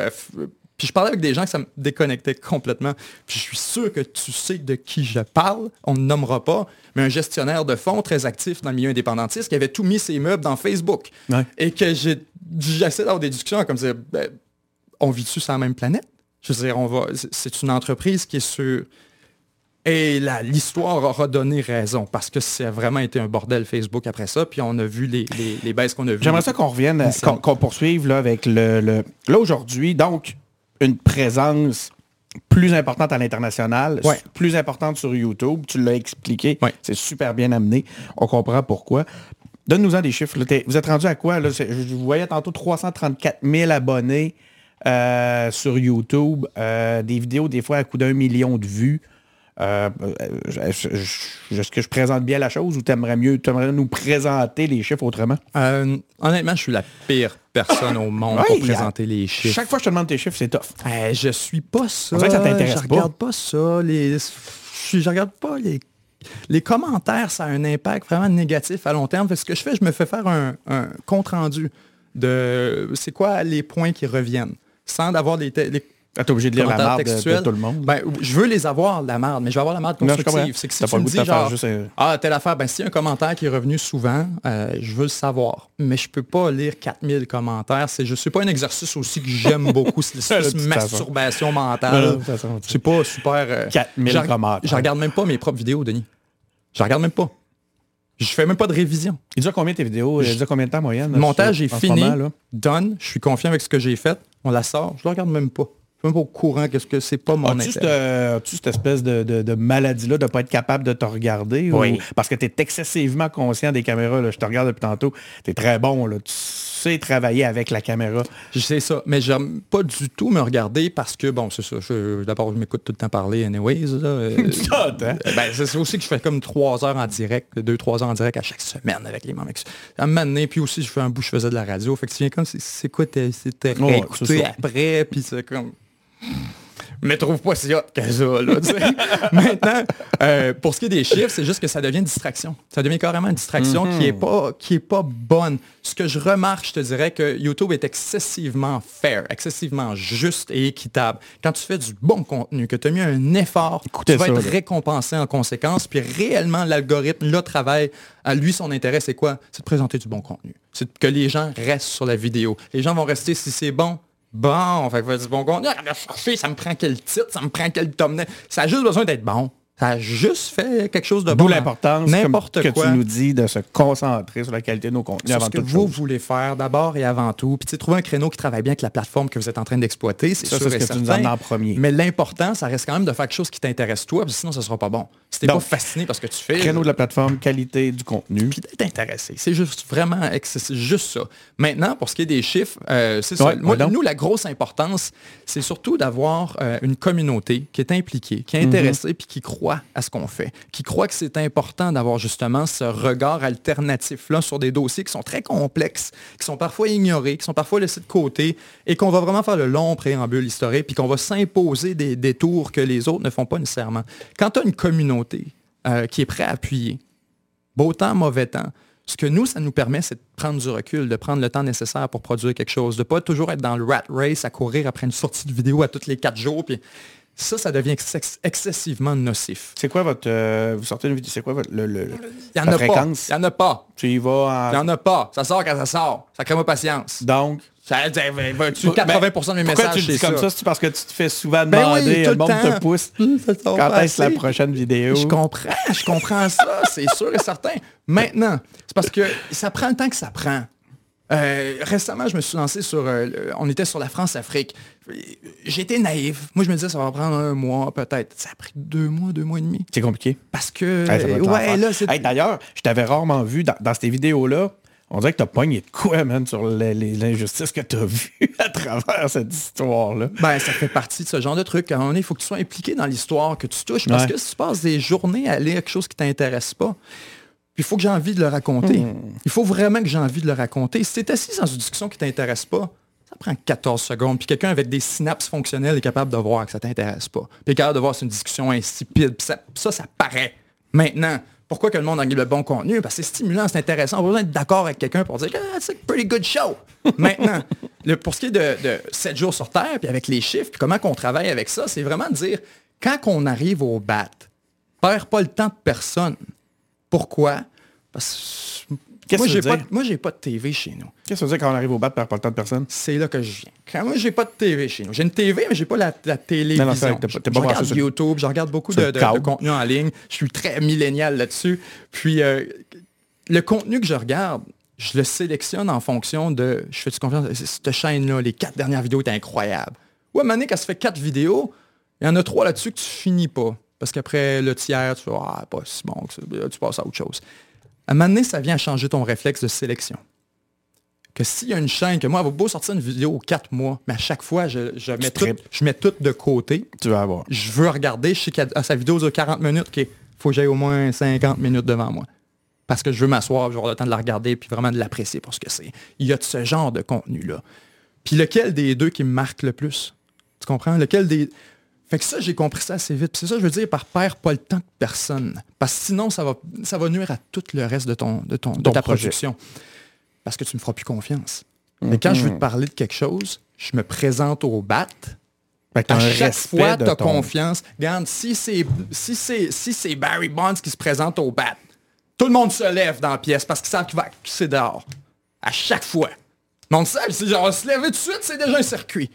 Puis je parlais avec des gens que ça me déconnectait complètement. Puis je suis sûr que tu sais de qui je parle. On ne nommera pas. Mais un gestionnaire de fonds très actif dans le milieu indépendantiste qui avait tout mis ses meubles dans Facebook. Et que j'ai j'essaie d'avoir des discussions comme ça. Ben, on vit-tu sur la même planète? Je veux dire, on va. C'est une entreprise qui est sur et l'histoire aura donné raison parce que ça a vraiment été un bordel Facebook après ça. Puis on a vu les, les, baisses qu'on a vues. J'aimerais ça qu'on revienne, qu'on poursuive là, avec le... Là aujourd'hui, donc, une présence plus importante à l'international, plus importante sur YouTube. Tu l'as expliqué. C'est super bien amené. On comprend pourquoi. Donne-nous-en des chiffres. Vous êtes rendu à quoi? Là? Je voyais tantôt 334 000 abonnés euh, sur YouTube. Euh, des vidéos, des fois, à coup d'un million de vues. Euh, est-ce que je présente bien la chose ou tu aimerais mieux aimerais nous présenter les chiffres autrement? Euh, honnêtement, je suis la pire personne au monde pour présenter les chiffres. Chaque fois que je te demande tes chiffres, c'est tough. Je je suis pas ça. ça t'intéresse je regarde pas ça. Les, je, regarde pas les, les commentaires, ça a un impact vraiment négatif à long terme. ce que je fais, je me fais faire un, compte rendu de c'est quoi les points qui reviennent sans d'avoir des, ah, t'es obligé de lire la marde de, tout le monde. Ben, je veux les avoir, la marde, mais je veux avoir la marde constructive. C'est que si tu me dis genre, juste... ah, telle affaire, ben, s'il y a un commentaire qui est revenu souvent, euh, je veux le savoir. Mais je peux pas lire 4000 commentaires. C'est, je pas un exercice aussi que j'aime beaucoup. C'est <laughs> masturbation mentale. C'est pas super... 4000 euh, commentaires. Je regarde même pas mes propres vidéos, Denis. Je regarde même pas. Je fais même pas de révision. Il dure combien tes vidéos? Il dure combien de temps moyenne? Le montage est fini, done, je suis confiant avec ce que j'ai fait, on la sort, je la regarde même pas. Je suis même pas au courant qu'est-ce que c'est pas mon As-tu intérêt. cette, euh, as-tu cette espèce de, de- de maladie-là de ne pas être capable de te regarder? ou- parce que tu es excessivement conscient des caméras. là. Je te regarde depuis tantôt. Tu es très bon. Là. Tu sais travailler avec la caméra. Je sais ça, mais j'aime pas du tout me regarder parce que, bon, c'est ça, d'abord, je m'écoute tout le temps parler anyways. là, euh, <laughs> hein? ben, c'est aussi que je fais comme trois heures en direct, deux, trois heures en direct à chaque semaine avec les membres. À un moment donné, puis aussi, je fais un bout, je faisais de la radio. Fait que tu viens comme, c'est- quoi, t'es- c'était Ouais, ça. après, puis c'est comme... Mais trouve pas si hot que ça, là. <laughs> Maintenant, euh, pour ce qui est des chiffres, c'est juste que ça devient une distraction. Ça devient carrément une distraction Mhm. qui est pas qui est pas bonne. Ce que je remarque, je te dirais que YouTube est excessivement fair, excessivement juste et équitable. Quand tu fais du bon contenu, que tu as mis un effort, Écoutez tu vas ça, être là. récompensé en conséquence, puis réellement l'algorithme, le travail, à lui, son intérêt, c'est quoi? C'est de présenter du bon contenu. C'est que les gens restent sur la vidéo. Les gens vont rester si c'est bon. Bon, fait que faire du bon contenu. Ah, chercher, ça me prend quel titre, ça me prend quel thumbnail. Ça a juste besoin d'être bon. Ça a juste fait quelque chose de bon. D'où l'importance, N'importe que quoi. tu nous dis, de se concentrer sur la qualité de nos contenus Sur avant ce que toute vous chose. voulez faire d'abord et avant tout. Puis trouver un créneau qui travaille bien avec la plateforme que vous êtes en train d'exploiter, c'est sûr ce que tu nous donnes en premier. Mais l'important, ça reste quand même de faire quelque chose qui t'intéresse toi, parce que sinon ça sera pas bon. Si t'es Donc, pas fasciné par ce que tu fais, Créneau de la plateforme, qualité du contenu. puis d'être intéressé. C'est juste vraiment juste ça. Maintenant, pour ce qui est des chiffres, euh, c'est ça. Moi, nous, la grosse importance, c'est surtout d'avoir euh, une communauté qui est impliquée, qui est Mhm. intéressée, puis qui croit à ce qu'on fait, qui croit que c'est important d'avoir justement ce regard alternatif-là sur des dossiers qui sont très complexes, qui sont parfois ignorés, qui sont parfois laissés de côté, et qu'on va vraiment faire le long préambule historique, puis qu'on va s'imposer des détours que les autres ne font pas nécessairement. Quand tu une communauté euh, qui est prête à appuyer, beau temps, mauvais temps. Ce que nous, ça nous permet, c'est de prendre du recul, de prendre le temps nécessaire pour produire quelque chose, de pas toujours être dans le rat race à courir après une sortie de vidéo à tous les quatre jours. Puis ça, ça devient ex- excessivement nocif. C'est quoi votre... euh, vous sortez une vidéo, c'est quoi votre, le, le- Il n'y en la a fréquence? pas. Il n'y en a pas. Tu y vas Il n'y en... a pas. Ça sort quand ça sort. Ça crée moi patience. Donc... Ça, ça- vas-tu 80% de mes Pourquoi messages, tu le dis comme ça. C'est parce que tu te fais souvent Ben oui, demander, le le monde te pousse. Sort Quand est-ce la prochaine vidéo? Je comprends, je comprends ça, c'est sûr et certain. Maintenant, c'est parce que ça prend le temps que ça prend. Euh, récemment, je me suis lancé sur... euh, on était sur la France-Afrique. J'étais naïf. Moi, je me disais, ça va prendre un mois, peut-être. Ça a pris deux mois, deux mois et demi. C'est compliqué. Parce que... Hey, ouais, là. Hey, D'ailleurs, je t'avais rarement vu dans, dans ces vidéos-là. On dirait que t'as pogné de quoi, man, sur l'injustice que t'as vue <laughs> à travers cette histoire-là. Ben, ça fait partie de ce genre de truc. À un moment il faut que tu sois impliqué dans l'histoire, que tu touches. Parce Ouais. que si tu passes des journées à lire quelque chose qui t'intéresse pas, puis il faut que j'ai envie de le raconter. Hmm. Il faut vraiment que j'ai envie de le raconter. Si tu es assis dans une discussion qui t'intéresse pas, ça prend 14 secondes. Puis quelqu'un avec des synapses fonctionnelles est capable de voir que ça t'intéresse pas. Puis est capable de voir c'est une discussion insipide. Puis ça, ça, ça paraît. Maintenant, pourquoi que le monde a le bon contenu? Parce que c'est stimulant, c'est intéressant. On a besoin d'être d'accord avec quelqu'un pour dire que ah, c'est a pretty good show. <laughs> Maintenant, le- pour ce qui est de, de 7 jours sur Terre, puis avec les chiffres, puis comment qu'on travaille avec ça, c'est vraiment de dire, quand on arrive au bat, perds pas le temps de personne. Pourquoi? Parce que Qu'est-ce moi, que j'ai pas, moi, j'ai pas de TV chez nous. Qu'est-ce que ça veut dire quand on arrive au bat, perd pas le temps de personne? C'est là que je viens. Quand moi, j'ai pas de TV chez nous. J'ai une TV, mais j'ai pas la, la télévision. Non, non, vrai t'as pas- je pas regarde sur- YouTube, je regarde beaucoup de, contenu en ligne. Je suis très millénial là-dessus. Puis, euh, le contenu que je regarde, je le sélectionne en fonction de... Je fais-tu confiance? Cette chaîne-là, les quatre dernières vidéos étaient incroyables. Ouais, Mané, quand ça fait quatre vidéos, il y en a trois là-dessus que tu finis pas. Parce qu'après le tiers, tu fais, ah, pas si bon que ça. Là, tu passes à autre chose. À un moment donné, ça vient changer ton réflexe de sélection que s'il y a une chaîne, que moi, elle va beau sortir une vidéo aux 4 mois, mais à chaque fois, je, je mets, tout, je mets tout de côté. Tu vas avoir. Je veux regarder, je sais que sa vidéo de 40 minutes, il faut que j'aille au moins 50 minutes devant moi. Parce que je veux m'asseoir, je avoir le temps de la regarder, puis vraiment de l'apprécier pour ce que c'est. Il y a de ce genre de contenu-là. Puis lequel des deux qui me marque le plus? Tu comprends? Lequel des... Fait que ça, j'ai compris ça assez vite. C'est ça, que je veux dire, par perdre pas le temps de personne. Parce que sinon, ça va, ça va nuire à tout le reste de, ton, de, ton, de Ton ta projet. production. Parce que tu me feras plus confiance. Mais quand je veux te parler de quelque chose, je me présente au bat. Fait À chaque fois, tu as ton- confiance. Regarde, si c'est si c'est si Barry Bonds qui se présente au bat, tout le monde se lève dans la pièce parce qu'ils savent qu'il va c'est dehors. À chaque fois. Mais on le sait, c'est genre se lever tout de suite, c'est déjà un circuit.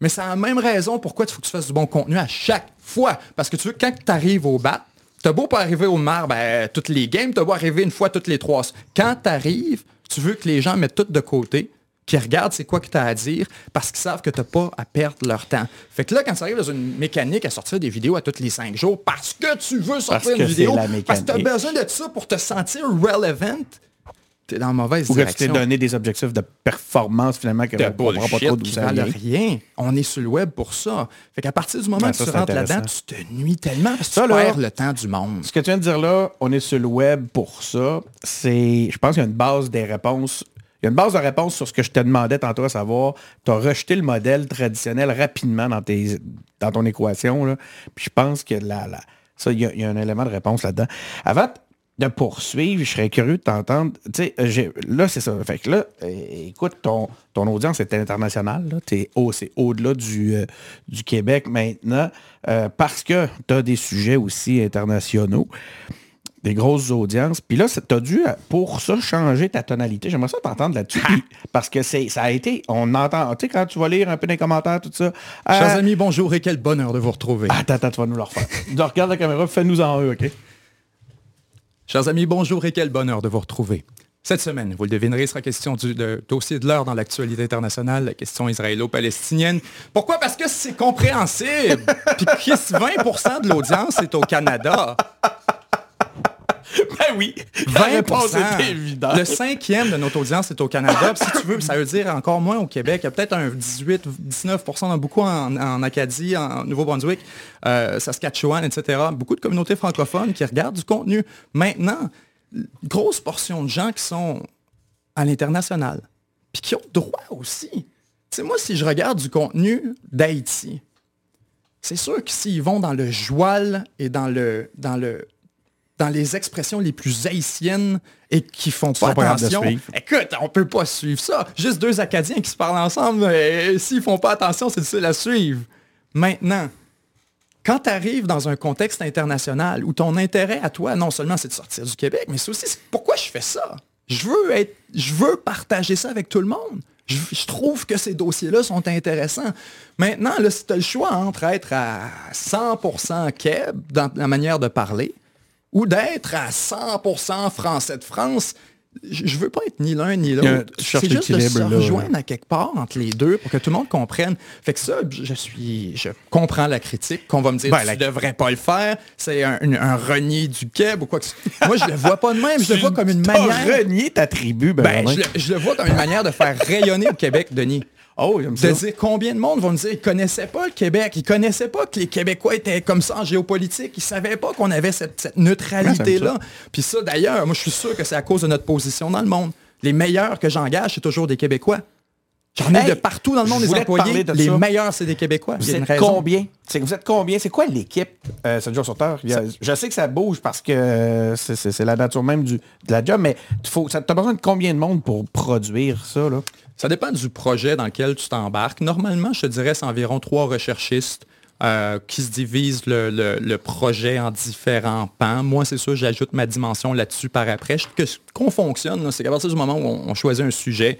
Mais c'est la même raison pourquoi il faut que tu fasses du bon contenu à chaque fois. Parce que tu veux, quand tu arrives au bat, t'as beau pas arriver au mar, ben, toutes les games, t'as beau arriver une fois toutes les trois. Quand t'arrives, tu veux que les gens mettent tout de côté, qui regardent c'est quoi que tu as à dire parce qu'ils savent que tu n'as pas à perdre leur temps. Fait que là, quand ça arrive dans une mécanique à sortir des vidéos à tous les cinq jours parce que tu veux sortir une vidéo, parce que tu as besoin de ça pour te sentir relevant, t'es dans la mauvaise Ou direction. que tu t'es donné des objectifs de performance finalement que on comprend pas trop d'où qui ça valent vient. rien. On est sur le web pour ça. Fait qu'à partir du moment Ouais, que ça, tu rentres là-dedans, tu te nuis tellement parce que Ça, tu là, perds le temps du monde. Ce que tu viens de dire là, on est sur le web pour ça. C'est, je pense qu'il y a une base des réponses. Il y a une base de réponse sur ce que je te demandais tantôt à savoir. Tu as rejeté le modèle traditionnel rapidement dans, tes, dans ton équation. Là. Puis je pense que là, là, ça, il y, y a un élément de réponse là-dedans. Avant de poursuivre, je serais curieux de t'entendre. Tu sais, euh, là, c'est ça. Fait que là, euh, écoute, ton, ton audience est internationale. c'est au-delà du, euh, du Québec maintenant. euh, parce que tu as des sujets aussi internationaux des grosses audiences. Puis là, tu as dû, pour ça, changer ta tonalité. J'aimerais ça t'entendre là-dessus. Parce que c'est, ça a été, on entend, tu sais, quand tu vas lire un peu les commentaires, tout ça. Chers amis, bonjour et quel bonheur de vous retrouver. Attends, attends, tu vas nous le refaire. <laughs> Tu regardes la caméra, fais-nous en eux, OK? Chers amis, bonjour et quel bonheur de vous retrouver. Cette semaine, vous le devinerez, sera question du dossier de l'heure dans l'actualité internationale, la question israélo-palestinienne. Pourquoi? Parce que c'est compréhensible. Puis Chris, 20% de l'audience est au Canada. Ben oui, 20 la réponse était évidente. Le cinquième de notre audience est au Canada. Si tu veux, ça veut dire encore moins au Québec. Il y a peut-être un 18-19%, dans beaucoup en, en Acadie, en Nouveau-Brunswick, euh, Saskatchewan, etc. Beaucoup de communautés francophones qui regardent du contenu. Maintenant, grosse portion de gens qui sont à l'international, puis qui ont droit aussi. Tu sais, moi, si je regarde du contenu d'Haïti, c'est sûr que s'ils vont dans le joual et dans le, dans le, dans les expressions les plus haïtiennes et qui font pas attention, écoute, on peut pas suivre ça. Juste deux Acadiens qui se parlent ensemble, et s'ils font pas attention, c'est difficile à suivre. Maintenant, quand tu arrives dans un contexte international où ton intérêt à toi, non seulement c'est de sortir du Québec, mais c'est aussi pourquoi je fais ça? Je veux être, je veux partager ça avec tout le monde. Je, je trouve que ces dossiers-là sont intéressants. Maintenant, là, si tu as le choix entre être à 100% Québec dans la manière de parler ou d'être à 100% français de France, je je veux pas être ni l'un ni l'autre. C'est juste de se là. rejoindre à quelque part entre les deux pour que tout le monde comprenne. Fait que ça, je suis, je comprends la critique qu'on va me dire Ben, tu la- devrais pas le faire, c'est un, un- un renier du Québec ou quoi que ce Moi, je le vois pas de même, je le vois comme une manière. renié ta tribu, ben, Ben, je, le, je le vois comme une manière de faire rayonner le Québec, Denis. Oh, j'aime De ça. dire combien de monde vont me dire ils connaissaient pas le Québec, ils connaissaient pas que les Québécois étaient comme ça en géopolitique, ils savaient pas qu'on avait cette, cette neutralité-là. Puis ça, d'ailleurs, moi je suis sûr que c'est à cause de notre position dans le monde. Les meilleurs que j'engage, c'est toujours des Québécois. J'en ai Hey, de partout dans le monde te employés. de Les ça. meilleurs, c'est des Québécois. Vous êtes combien? C'est que vous êtes combien? C'est quoi l'équipe euh, 7 jours sur Terre? Je sais que ça bouge parce que euh, c'est- la nature même du, de la job, mais tu as besoin de combien de monde pour produire ça? Là? Ça dépend du projet dans lequel tu t'embarques. Normalement, je te dirais, c'est environ trois recherchistes euh, qui se divisent le, le- le projet en différents pans. Moi, c'est sûr, j'ajoute ma dimension là-dessus par après. Ce qu'on fonctionne, c'est qu'à partir du moment où on, on choisit un sujet,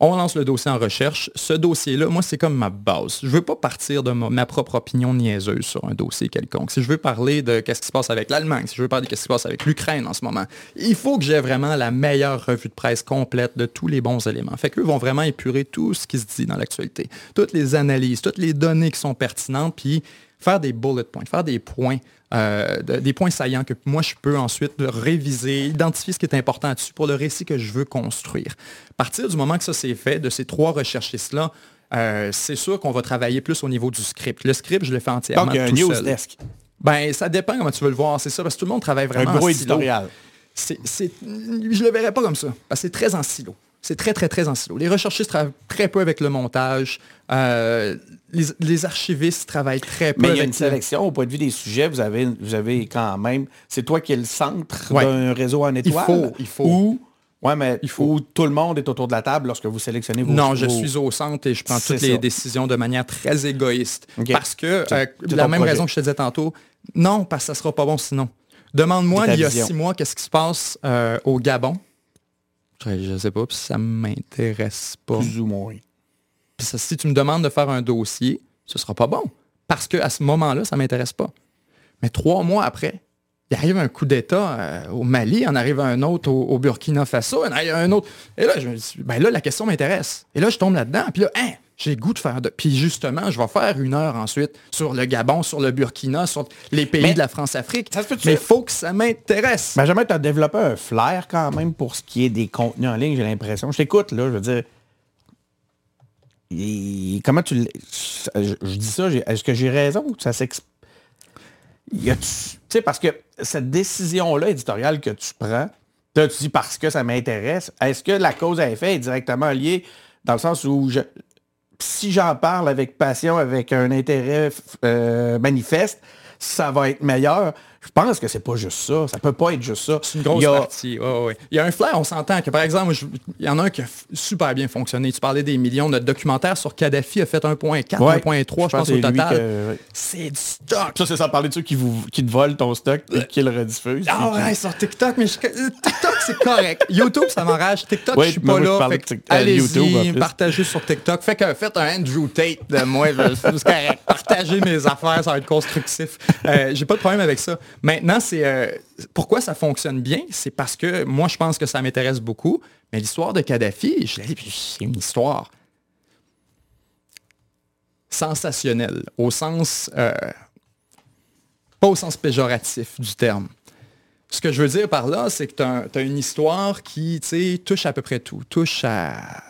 on lance le dossier en recherche. Ce dossier-là, moi, c'est comme ma base. Je veux pas partir de ma, propre opinion niaiseuse sur un dossier quelconque. Si je veux parler de qu'est-ce qui se passe avec l'Allemagne, si je veux parler de qu'est-ce qui se passe avec l'Ukraine en ce moment, il faut que j'ai vraiment la meilleure revue de presse complète de tous les bons éléments. Fait qu'eux vont vraiment épurer tout ce qui se dit dans l'actualité. Toutes les analyses, toutes les données qui sont pertinentes, puis faire des bullet points, faire des points, euh, de- des points saillants que moi je peux ensuite réviser, identifier ce qui est important dessus pour le récit que je veux construire. À partir du moment que ça c'est fait, de ces trois recherchistes-là, euh, c'est sûr qu'on va travailler plus au niveau du script. Le script, je le fais entièrement Donc, il y a un tout news seul. desk. Ben, ça dépend comment tu veux le voir, c'est ça, parce que tout le monde travaille vraiment Un gros en silo. éditorial. Je le verrais pas comme ça, parce que c'est très en silo. C'est très, très, très en silo. Les recherchistes travaillent très peu avec le montage. Euh, les, les archivistes travaillent très peu Mais il y a avec une sélection au point de vue des sujets. Vous avez, vous avez quand même. C'est toi qui es le centre Ouais. d'un réseau en étoile? faut, il faut. Ou, ouais, mais Il faut. où tout le monde est autour de la table lorsque vous sélectionnez vos Non, je suis au centre et je prends toutes les décisions de manière très égoïste. Parce que, euh, la même projet. raison que je te disais tantôt, non, parce que ça sera pas bon sinon. Demande-moi, il y a vision. six mois, qu'est-ce qui se passe euh, au Gabon? Je, je sais pas, puis ça m'intéresse pas. Plus ou moins. Puis ça, si tu me demandes de faire un dossier, ce sera pas bon. Parce que à ce moment-là, ça m'intéresse pas. Mais trois mois après, il arrive un coup d'État euh, au Mali, en arrive un autre au, au Burkina Faso, il arrive un autre. Et là, je me dis, ben là, la question m'intéresse. Et là, je tombe là-dedans, puis là, hein, j'ai le goût de faire de. Puis justement, je vais faire une heure ensuite sur le Gabon, sur le Burkina, sur les pays Mais- de la France-Afrique. Mais il faut que ça m'intéresse. Benjamin, tu as développé un flair quand même pour ce qui est des contenus en ligne, j'ai l'impression. Je t'écoute, là, je veux dire. Et comment tu. Je, je dis ça, est-ce que j'ai raison ou ça s'explique? Tu sais, parce que cette décision-là éditoriale que tu prends, tu dis parce que ça m'intéresse, est-ce que la cause à effet est directement liée dans le sens où je, si j'en parle avec passion, avec un intérêt euh, manifeste, ça va être meilleur. Je pense que c'est pas juste ça. Ça peut pas être juste ça. C'est une grosse Il y a- partie. ouais. Il y a un flair, on s'entend que, par exemple, je- il y en a un qui a super bien fonctionné. Tu parlais des millions. Notre documentaire sur Kadhafi a fait 1.4, Ouais. 1.3, je pense, au total. que- C'est du stock. Ça, c'est sans parler de ceux qui, vous, qui te volent ton stock et qui le rediffusent. Ah qui- ouais, sur TikTok, mais je- euh, TikTok, c'est correct. <laughs> YouTube, ça m'enrage. TikTok, Ouais, je suis pas moi, là. euh, Allez-y, partagez sur TikTok. Fait que faites un Andrew Tate de moi. je-. Partagez mes affaires, ça va être constructif. Euh, J'ai pas de problème avec ça. Maintenant, c'est euh, pourquoi ça fonctionne bien, c'est parce que moi, je pense que ça m'intéresse beaucoup. Mais l'histoire de Kadhafi, je c'est une histoire sensationnelle, au sens euh, pas au sens péjoratif du terme. Ce que je veux dire par là, c'est que tu as, une histoire qui touche à peu près tout. Touche à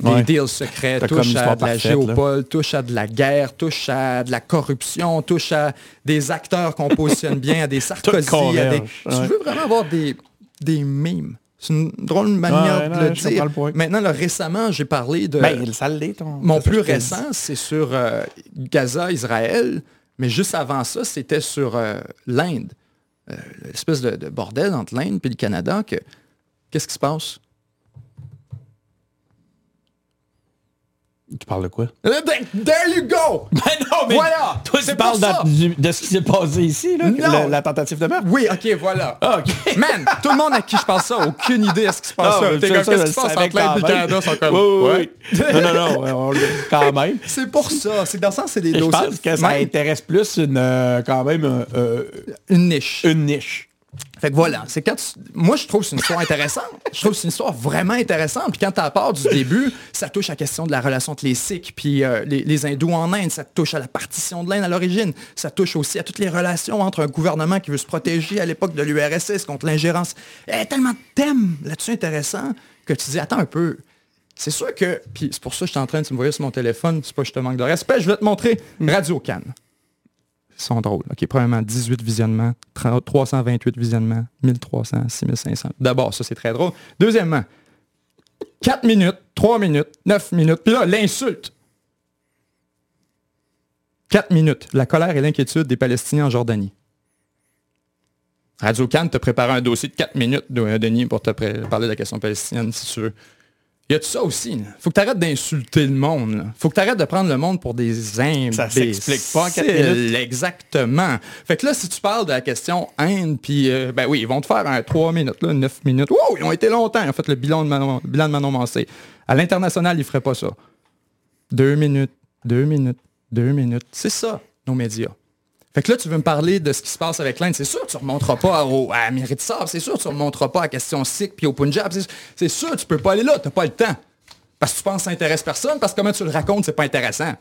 des Ouais. deals secrets, touche à de la là. géopole, touche à de la guerre, touche à de la corruption, touche à des acteurs qu'on positionne bien, à des Sarkozy. à des... converge, Tu veux vraiment avoir des, des mimes. C'est une drôle de manière Ouais, de non, le dire. le. Maintenant, là, récemment, j'ai parlé de... Ben, ton. Mon plus récent, c'est sur euh, Gaza, Israël, mais juste avant ça, c'était sur euh, l'Inde. Euh, L'espèce de, de bordel entre l'Inde et le Canada. que Qu'est-ce qui se passe? Tu parles de quoi? Euh, ben, There you go! <laughs> Ben non, Voilà! Toi, tu parles de, de ce qui s'est passé ici, là, la, la tentative de meurtre? Oui, ok, voilà. <laughs> OK. Man, tout le monde à qui je parle ça, aucune idée à ce qui se passe là. mais T'es ça, comme, ça, Qu'est-ce je qui se passe même. Canada? Sont comme, Oui, oui, ouais. oui. Non, non, non, on <laughs> quand même. C'est pour ça. C'est dans le sens, c'est des Je dossiers. pense que ça même intéresse plus une, euh, quand même euh, une niche. une niche. Fait que voilà, c'est quand tu- moi je trouve que c'est une histoire intéressante. Je trouve que c'est une histoire vraiment intéressante. Puis quand tu part du début, ça touche à la question de la relation entre les Sikhs puis euh, les, les hindous en Inde. Ça touche à la partition de l'Inde à l'origine. Ça touche aussi à toutes les relations entre un gouvernement qui veut se protéger à l'époque de l'URSS contre l'ingérence. Il y a tellement de thèmes là-dessus intéressants que tu dis, attends un peu. C'est sûr que, puis c'est pour ça que je suis en train de me voyais sur mon téléphone, c'est pas que je te manque de respect, je vais te montrer Radio Cannes. Sont drôles. Premièrement, 18 visionnements, 30 328 visionnements, 1300, 6500. D'abord, ça, c'est très drôle. Deuxièmement, 4 minutes, 3 minutes, 9 minutes. Puis là, l'insulte. 4 minutes. La colère et l'inquiétude des Palestiniens en Jordanie. Radio Cannes te prépare un dossier de 4 minutes, de- Denis, pour te parler de la question palestinienne, si tu veux. Il y a tout ça aussi. là? Faut que tu arrêtes d'insulter le monde. là. Faut que tu arrêtes de prendre le monde pour des imbéciles. Ça s'explique pas en quatre minutes. Exactement. Fait que là, si tu parles de la question Inde, puis euh, ben oui, ils vont te faire un 3 minutes, là, 9 minutes. Wow, ils ont été longtemps. Ils ont fait le bilan de Manon, bilan de Manon Mancé. À l'international, ils feraient pas ça. Deux minutes, deux minutes, deux minutes. C'est ça, nos médias. Fait que là, tu veux me parler de ce qui se passe avec l'Inde. C'est sûr que tu ne remonteras pas au, à Amritsar. C'est sûr que tu ne remonteras pas à la question Sikh puis au Punjab. C'est- sûr que tu peux pas aller là. Tu n'as pas le temps. Parce que tu penses que ça intéresse personne. Parce que comment tu le racontes, c'est pas intéressant.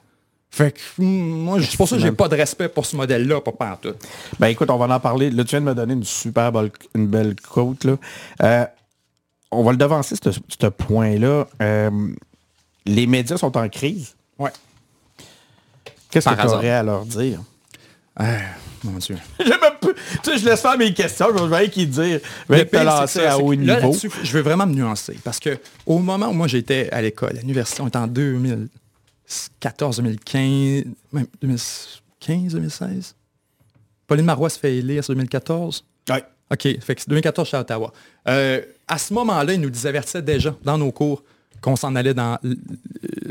Fait que hum, moi, c'est pour ça que j'ai pas de respect pour ce modèle-là, pas partout. Ben écoute, on va en parler. Là, tu viens de me donner une super belle, une belle quote. Là. Euh, on va le devancer, ce, point-là. Euh, les médias sont en crise. Ouais. Qu'est-ce que tu aurais à leur dire? Ah, mon Dieu. <laughs> J'ai même pas- tu sais, je laisse faire mes questions. Je vais qui dire. Je vais te lancer à haut là, niveau. je veux vraiment me nuancer. Parce que au moment où moi j'étais à l'école, à l'université, on était en 2014, 2015, même 2015, 2016. Pauline Marois se fait élire en 2014. Ouais. OK, fait que c'est 2014, je suis à Ottawa. Euh, à ce moment-là, ils nous avertissaient déjà dans nos cours qu'on s'en allait dans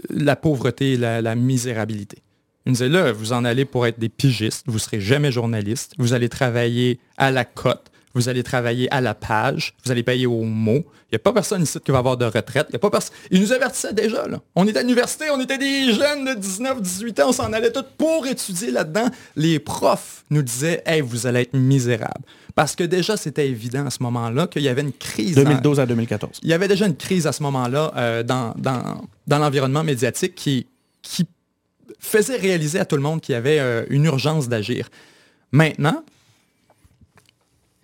la pauvreté et la, la misérabilité. Ils nous disaient, là, vous en allez pour être des pigistes, vous ne serez jamais journaliste, vous allez travailler à la cote, vous allez travailler à la page, vous allez payer au mot. Il n'y a pas personne ici qui va avoir de retraite. Il y a pas personne. Ils nous avertissaient déjà. Là. On était à l'université, on était des jeunes de 19, 18 ans, on s'en allait tous pour étudier là-dedans. Les profs nous disaient, hey, vous allez être misérables. Parce que déjà, c'était évident à ce moment-là qu'il y avait une crise. 2012 à 2014. Il y avait déjà une crise à ce moment-là euh, dans, dans, dans l'environnement médiatique qui, qui faisait réaliser à tout le monde qu'il y avait euh, une urgence d'agir. Maintenant,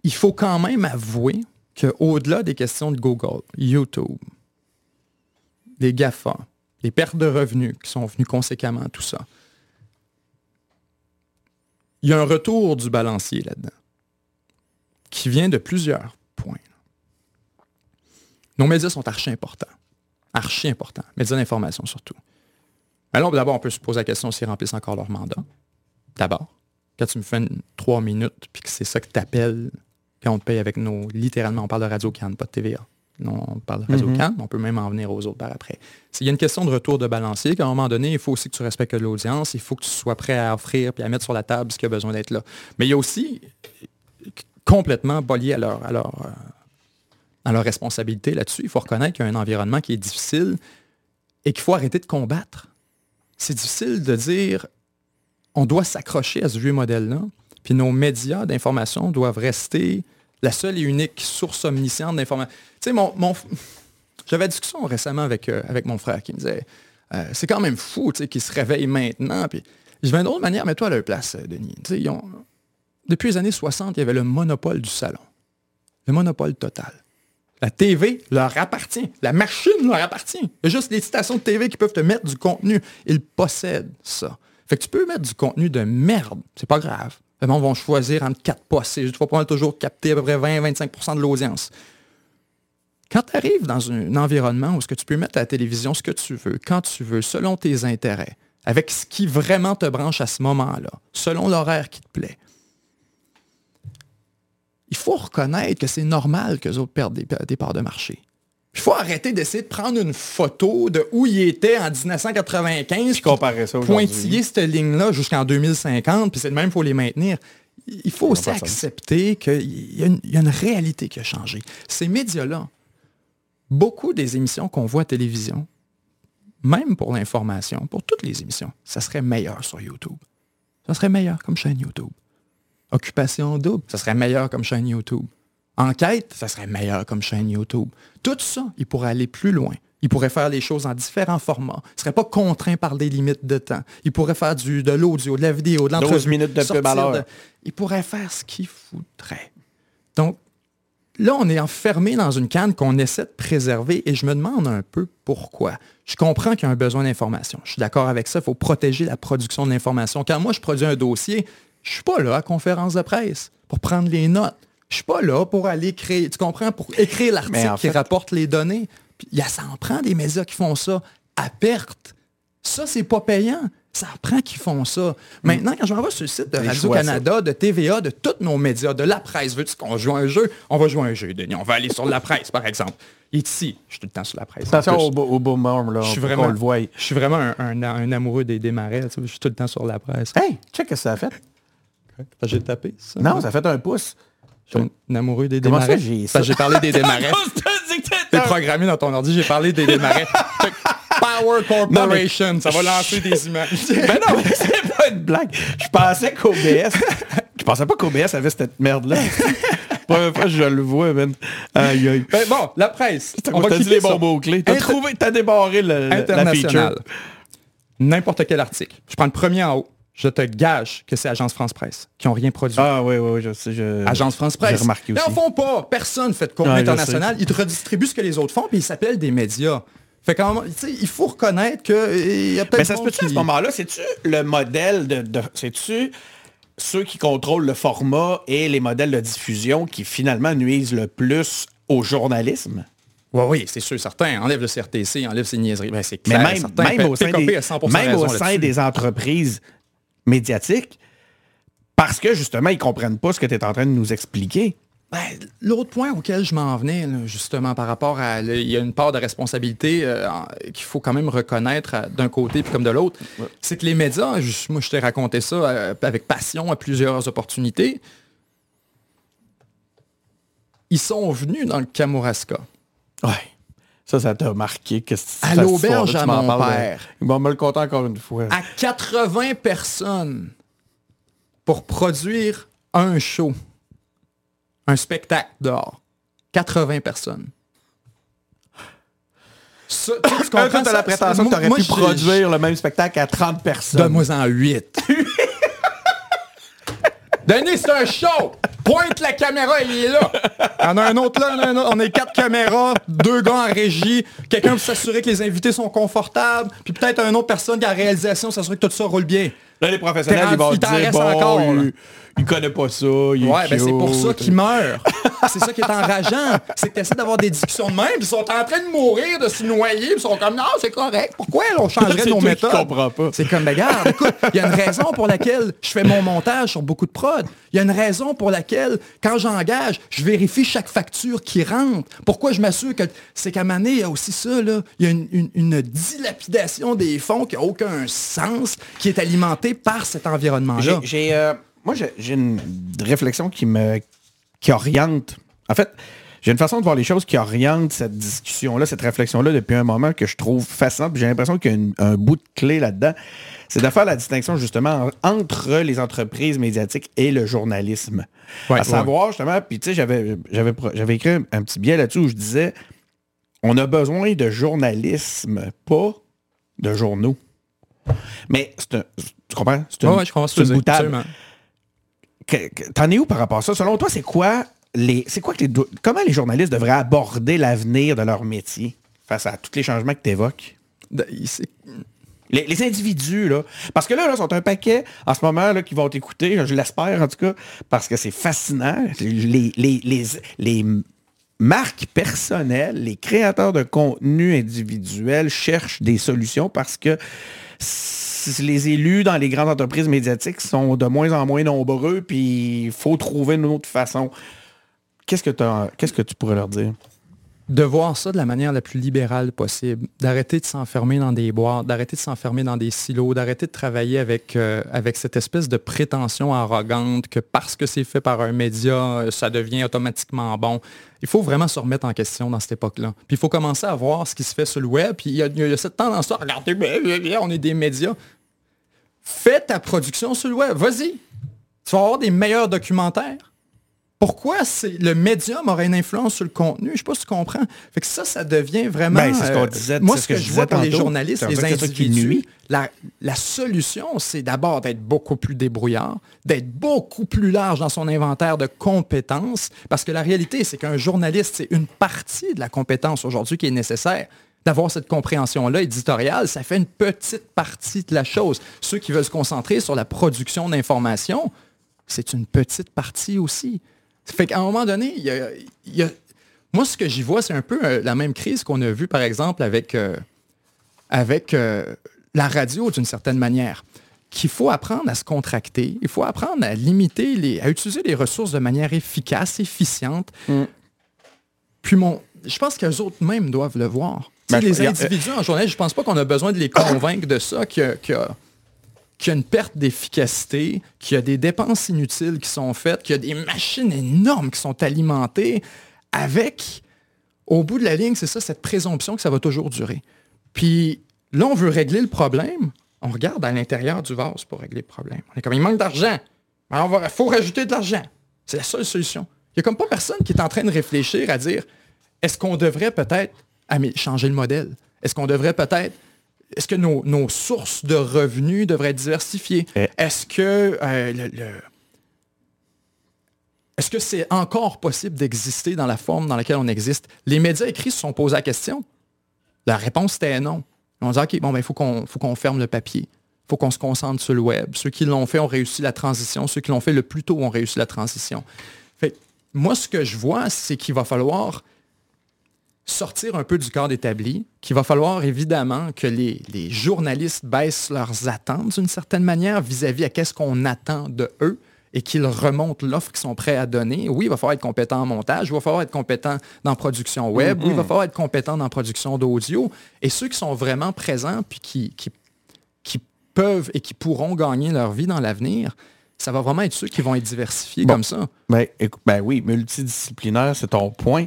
il faut quand même avouer qu'au-delà des questions de Google, YouTube, des GAFA, les pertes de revenus qui sont venues conséquemment à tout ça, il y a un retour du balancier là-dedans qui vient de plusieurs points. Nos médias sont archi importants. Archi importants. Médias d'information surtout. Alors d'abord, on peut se poser la question s'ils remplissent encore leur mandat. D'abord, quand tu me fais une, trois minutes, puis que c'est ça que tu appelles quand on te paye avec nos... Littéralement, on parle de Radio Cannes, pas de TVA. Non, on parle de Radio Mhm. Cannes, on peut même en venir aux autres par après. Il y a une question de retour de balancier, qu'à un moment donné, il faut aussi que tu respectes l'audience, il faut que tu sois prêt à offrir puis à mettre sur la table ce qui a besoin d'être là. Mais il y a aussi complètement pas lié à leur, à leur, euh, à leur responsabilité là-dessus. Il faut reconnaître qu'il y a un environnement qui est difficile et qu'il faut arrêter de combattre. C'est difficile de dire on doit s'accrocher à ce vieux modèle-là, puis nos médias d'information doivent rester la seule et unique source omnisciente d'information. Tu sais, mon, mon- j'avais une discussion récemment avec, euh, avec mon frère qui me disait euh, c'est quand même fou tu qu'ils se réveillent maintenant. Puis je vais d'une autre manière, mets-toi à leur place, euh, Denis. Ils ont- depuis les années 60, il y avait le monopole du salon. Le monopole total. La TV leur appartient. La machine leur appartient. Il y a juste les stations de TV qui peuvent te mettre du contenu. Ils possèdent ça. Fait que tu peux mettre du contenu de merde. C'est pas grave. Les gens vont choisir entre quatre postes. Tu vas pouvoir toujours capter à peu près 20-25% de l'audience. Quand tu arrives dans un environnement où ce que tu peux mettre à la télévision ce que tu veux, quand tu veux, selon tes intérêts, avec ce qui vraiment te branche à ce moment-là, selon l'horaire qui te plaît, il faut reconnaître que c'est normal que les autres perdent des, des parts de marché. Il faut arrêter d'essayer de prendre une photo de où il était en 1995, Je comparais ça aujourd'hui. pointiller cette ligne-là jusqu'en 2050, puis c'est de même, il faut les maintenir. Il faut aussi accepter qu'il y, a une- il y a une réalité qui a changé. Ces médias-là, beaucoup des émissions qu'on voit à télévision, même pour l'information, pour toutes les émissions, ça serait meilleur sur YouTube. Ça serait meilleur comme chaîne YouTube. Occupation double, ça serait meilleur comme chaîne YouTube. Enquête, ça serait meilleur comme chaîne YouTube. Tout ça, il pourrait aller plus loin. Il pourrait faire les choses en différents formats. Il ne serait pas contraint par des limites de temps. Il pourrait faire du, de l'audio, de la vidéo, de l'entrevue. 12 minutes de pub de- Il pourrait faire ce qu'il voudrait. Donc, là, on est enfermé dans une canne qu'on essaie de préserver et je me demande un peu pourquoi. Je comprends qu'il y a un besoin d'information. Je suis d'accord avec ça. Il faut protéger la production de l'information. Quand moi, je produis un dossier, je suis pas là à conférence de presse pour prendre les notes. Je suis pas là pour aller créer, tu comprends, pour écrire l'article qui fait- rapporte les données. Puis, y a, ça en prend des médias qui font ça à perte. Ça, c'est pas payant. Ça en prend qui font ça. Maintenant, quand je m'en vais sur le site de Radio-Canada, de TVA, de tous nos médias, de la presse, veux-tu qu'on joue à un jeu? On va jouer à un jeu, Denis. On va aller sur la presse, par exemple. Est ici. Je suis tout le temps sur la presse. En Attention au, au boomer, là. Je suis vraiment, qu'on le voie. je suis vraiment un, un- un amoureux des, des marais. Je suis tout le temps sur la presse. Hey, check ce que ça a fait. J'ai tapé ça. Non, ça fait un pouce. Je suis un amoureux des Comment démarrais. ça? J'ai parlé des démarrais. <laughs> C'est programmé dans ton ordi. J'ai parlé des démarrais. <laughs> Power Corporation. Ça va lancer des images. <laughs> Ben non, mais c'est pas une blague. Je pensais qu'OBS. Je pensais pas qu'OBS avait cette merde-là. Première fois je le vois, man. Aïe, aïe. Ben bon, la presse. On va dit quitter les bons mots-clés. T'as trouvé, t'as débarré le, la international. feature. N'importe quel article. Je prends le premier en haut. Je te gage que c'est Agence France Presse qui n'ont rien produit. Ah oui, oui, oui, je sais. Je... Agence France Presse. J'ai remarqué Ils aussi. en font pas. Personne fait de contenu international. Ils te redistribuent ce que les autres font, puis ils s'appellent des médias. Fait sais, il faut reconnaître qu'il y a peut-être Mais ça se peut-tu à ce moment-là? C'est-tu le modèle de... de- C'est-tu ceux qui contrôlent le format et les modèles de diffusion qui finalement nuisent le plus au journalisme? Oui, oui, c'est sûr, certain. Enlève le CRTC, enlève ces niaiseries. Ben, c'est Mais clair, même, certain. même, Fait- au sein, PKP des, a 100% même au sein des entreprises médiatiques, parce que justement, ils comprennent pas ce que tu es en train de nous expliquer. Ben, L'autre point auquel je m'en venais, là, justement, par rapport à... Il y a une part de responsabilité euh, qu'il faut quand même reconnaître d'un côté puis comme de l'autre. C'est que les médias, je- moi je t'ai raconté ça euh, avec passion à plusieurs opportunités. ils sont venus dans le Kamouraska. Ouais. Ça, ça t'a marqué. Que à l'auberge à mon père. Ils vont me le compter encore une fois. À 80 personnes pour produire un show. Un spectacle dehors. 80 personnes. Ça, tu <coughs> comprends la prétention que tu aurais pu produire le même spectacle à 30 personnes. Donne-moi en 8. <laughs> Denis, c'est un show! Pointe la caméra, il est là. Il y en a un autre là, on est quatre caméras, deux gars en régie, quelqu'un pour s'assurer que les invités sont confortables, puis peut-être une autre personne qui a la réalisation, s'assurer que tout ça roule bien. Là, les professionnels, ils vont dire, bon, encore, il connaît pas ça, il Ouais, ben c'est pour ça qu'il meurt. c'est ça qui est enrageant. C'est que tu essaies d'avoir des discussions de même, puis ils sont en train de mourir, de se noyer, puis ils sont comme, non, c'est correct. Pourquoi on <laughs> changerait nos méthodes? Je comprends pas. C'est comme, ben, regarde, écoute, il y a une raison pour laquelle je fais mon montage sur beaucoup de prod. Il y a une raison pour laquelle, quand j'engage, je vérifie chaque facture qui rentre. Pourquoi je m'assure que c'est qu'à Mané, il y a aussi ça, là. Il y a une, dilapidation des fonds qui n'a aucun sens, qui est alimentée par cet environnement-là. J'ai... Euh, moi, j'ai une réflexion qui me qui oriente. En fait, j'ai une façon de voir les choses qui oriente cette discussion-là, cette réflexion-là depuis un moment que je trouve fascinante. J'ai l'impression qu'il y a un bout de clé là-dedans. C'est de faire la distinction justement entre les entreprises médiatiques et le journalisme. à savoir justement, puis tu sais, j'avais, j'avais, écrit un petit billet là-dessus où je disais on a besoin de journalisme, pas de journaux. Mais c'est un, tu comprends? C'est une, ouais, boutade. T'en es où par rapport à ça? Selon toi, c'est quoi les. C'est quoi que les. Comment les journalistes devraient aborder l'avenir de leur métier face à tous les changements que tu évoques? Les, individus, là. Parce que là, là, sont un paquet en ce moment là, qui vont t'écouter, je l'espère en tout cas, parce que c'est fascinant. Les, les, marques personnelles, les créateurs de contenu individuels cherchent des solutions parce que les élus dans les grandes entreprises médiatiques sont de moins en moins nombreux, puis il faut trouver une autre façon. Qu'est-ce que, que tu pourrais leur dire? de voir ça de la manière la plus libérale possible, d'arrêter de s'enfermer dans des boîtes, d'arrêter de s'enfermer dans des silos, d'arrêter de travailler avec, euh, avec cette espèce de prétention arrogante que parce que c'est fait par un média, euh, ça devient automatiquement bon. Il faut vraiment se remettre en question dans cette époque-là. Puis il faut commencer à voir ce qui se fait sur le web. Puis il y a, cette tendance-là, regardez, on est des médias. Fais ta production sur le web. Vas-y. Tu vas avoir des meilleurs documentaires. Pourquoi le médium aurait une influence sur le contenu? Je ne sais pas si tu comprends. Fait que ça, ça devient vraiment... Ben, ce qu'on disait, moi, ce que, je vois pour les journalistes, les individus, la, la, solution, c'est d'abord d'être beaucoup plus débrouillard, d'être beaucoup plus large dans son inventaire de compétences, parce que la réalité, c'est qu'un journaliste, c'est une partie de la compétence aujourd'hui qui est nécessaire d'avoir cette compréhension-là éditoriale, ça fait une petite partie de la chose. Ceux qui veulent se concentrer sur la production d'informations, c'est une petite partie aussi. Fait qu'à un moment donné, il y a, moi, ce que j'y vois, c'est un peu euh, la même crise qu'on a vue, par exemple, avec, euh, avec euh, la radio, d'une certaine manière. Qu'il faut apprendre à se contracter, il faut apprendre à limiter, les, à utiliser les ressources de manière efficace, efficiente. Mm. Puis mon, je pense qu'eux autres même doivent le voir. Ben, les individus en journée, je ne pense pas qu'on a besoin de les convaincre de ça, qu'il y, a une perte d'efficacité, qu'il y a des dépenses inutiles qui sont faites, qu'il y a des machines énormes qui sont alimentées avec, au bout de la ligne, c'est ça, cette présomption que ça va toujours durer. Puis là, on veut régler le problème. On regarde à l'intérieur du vase pour régler le problème. On est comme, il manque d'argent. Alors, il faut rajouter de l'argent. C'est la seule solution. Il n'y a comme pas personne qui est en train de réfléchir à dire, est-ce qu'on devrait peut-être changer le modèle? Est-ce qu'on devrait peut-être est-ce que nos, sources de revenus devraient être diversifiées? Eh. Est-ce que euh, Est-ce que c'est encore possible d'exister dans la forme dans laquelle on existe? Les médias écrits se sont posés la question. La réponse était non. On dit, OK, bon, ben, il faut qu'on ferme le papier. Il faut qu'on se concentre sur le web. Ceux qui l'ont fait ont réussi la transition. Ceux qui l'ont fait le plus tôt ont réussi la transition. Fait, moi, ce que je vois, c'est qu'il va falloir sortir un peu du cadre établi, qu'il va falloir évidemment que les, journalistes baissent leurs attentes d'une certaine manière vis-à-vis à qu'est-ce qu'on attend de eux et qu'ils remontent l'offre qu'ils sont prêts à donner. Oui, il va falloir être compétent en montage, il va falloir être compétent dans production web, oui, il va falloir être compétent dans production d'audio. Et ceux qui sont vraiment présents puis qui, qui, qui peuvent et qui pourront gagner leur vie dans l'avenir, ça va vraiment être ceux qui vont être diversifiés comme ça. Ben, ben oui, multidisciplinaire, c'est ton point.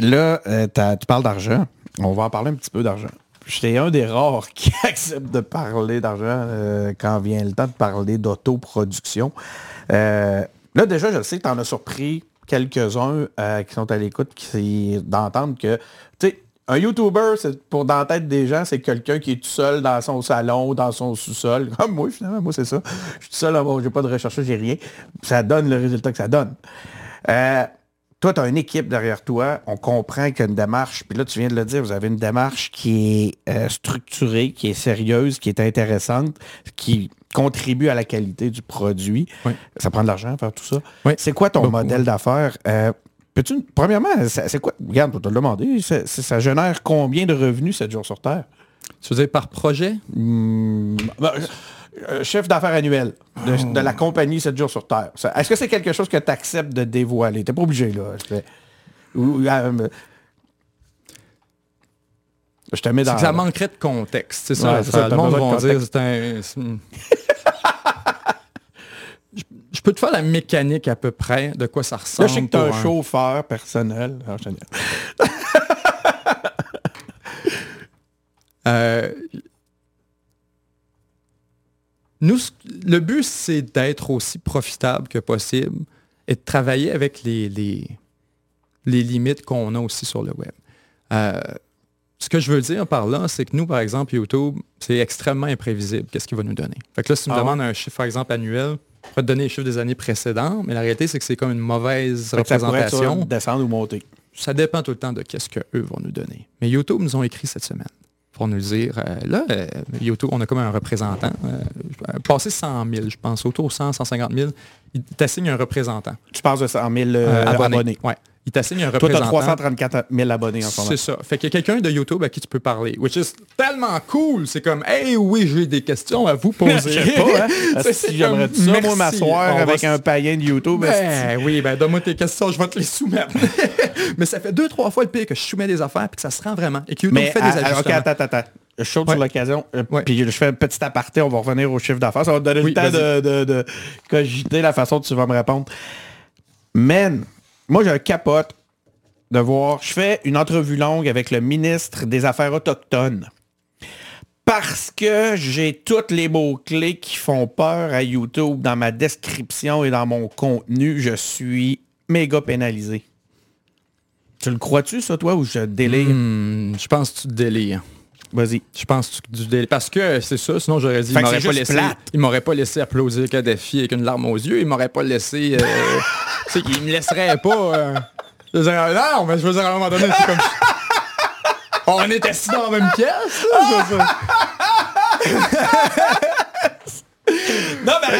Là, euh, tu parles d'argent. On va en parler un petit peu d'argent. J'étais un des rares qui <laughs> accepte de parler d'argent euh, quand vient le temps de parler d'autoproduction. Euh, là, déjà, je sais que tu en as surpris quelques-uns qui sont à l'écoute, qui d'entendre que, tu sais, un YouTuber, c'est pour dans des gens, c'est quelqu'un qui est tout seul dans son salon, dans son sous-sol. Comme <laughs> moi, finalement, moi, c'est ça. Je suis tout seul, j'ai pas de recherche, j'ai rien. Ça donne le résultat que ça donne. Toi, tu as une équipe derrière toi, on comprend qu'il y a une démarche, puis là, tu viens de le dire, vous avez une démarche qui est euh, structurée, qui est sérieuse, qui est intéressante, qui contribue à la qualité du produit. Oui. Ça prend de l'argent faire tout ça. Oui. C'est quoi ton Beaucoup, modèle d'affaires? Euh, Peux-tu, premièrement, c'est quoi? Regarde, pour te le demander, ça, génère combien de revenus 7 jours sur Terre? Tu veux dire par projet? Hmm, ben, euh, chef d'affaires annuel de, de la compagnie 7 jours sur Terre. Est-ce que c'est quelque chose que tu acceptes de dévoiler? T'es pas obligé, là. Je, ou- euh, je te mets dans... que ça manquerait de contexte. C'est ça. Ouais, c'est ça, le monde va dire c'est un. <laughs> je, je peux te faire la mécanique à peu près de quoi ça Là, ressemble. je sais que tu as pour un chauffeur personnel. Ah. Euh, nous, le but, c'est d'être aussi profitable que possible et de travailler avec les, les, les limites qu'on a aussi sur le web. Euh, ce que je veux dire par là, c'est que nous, par exemple, YouTube, c'est extrêmement imprévisible. Qu'est-ce qu'il va nous donner? Fait que là, si tu me Ah demandes un chiffre, par exemple, annuel, je pourrais te donner les chiffres des années précédentes, mais la réalité, c'est que c'est comme une mauvaise Fait représentation. ça, descendre ou monter. Ça dépend tout le temps de qu'est-ce qu'eux vont nous donner. Mais YouTube nous ont écrit cette semaine pour nous dire, euh, là, euh, on a comme un représentant, euh, passé 100 000, je pense, autour de 100, 150 000, il t'assigne un représentant. Tu passes de 100 000 euh, euh, abonnés. Ouais. Il t'assigne un Toi, tu as représentant. 334 000 abonnés en ce moment. C'est ça. Fait qu'il y a quelqu'un de YouTube à qui tu peux parler, which is tellement cool. C'est comme, hey, oui, j'ai des questions à vous poser. <laughs> Je sais pas, hein? <laughs> Si j'aimerais ça, moi, m'asseoir va avec un païen de YouTube. Ben oui, ben donne-moi tes questions, je vais te les soumettre. <laughs> Mais ça fait deux, trois fois le pire que je soumets des affaires puis que ça se rend vraiment. Et que YouTube Mais fait des à- à- ajustements. ok, attends, attends, attends. Je saute Ouais. sur l'occasion, euh, Ouais. puis je fais un petit aparté, on va revenir au chiffre d'affaires. Ça va te donner Oui, le temps de, vas-y. de- de cogiter la façon dont tu vas me répondre. Man, moi j'ai un capote de voir. Je fais une entrevue longue avec le ministre des Affaires autochtones. Parce que j'ai tous les mots-clés qui font peur à YouTube dans ma description et dans mon contenu, je suis méga pénalisé. Tu le crois-tu, ça, toi, ou je délire? Hmm, je pense que tu te délires. Vas-y. Je pense que tu délires. Parce que c'est ça, sinon j'aurais dit, Fait il que m'aurait c'est pas, laissé, plate. il m'aurait pas laissé applaudir Kadhafi avec une larme aux yeux. Il m'aurait pas laissé... euh, <laughs> tu sais, me laisserait pas... euh, je non, mais je veux dire, à un moment donné, c'est comme... On est assis dans la même pièce. là. <laughs> Non, mais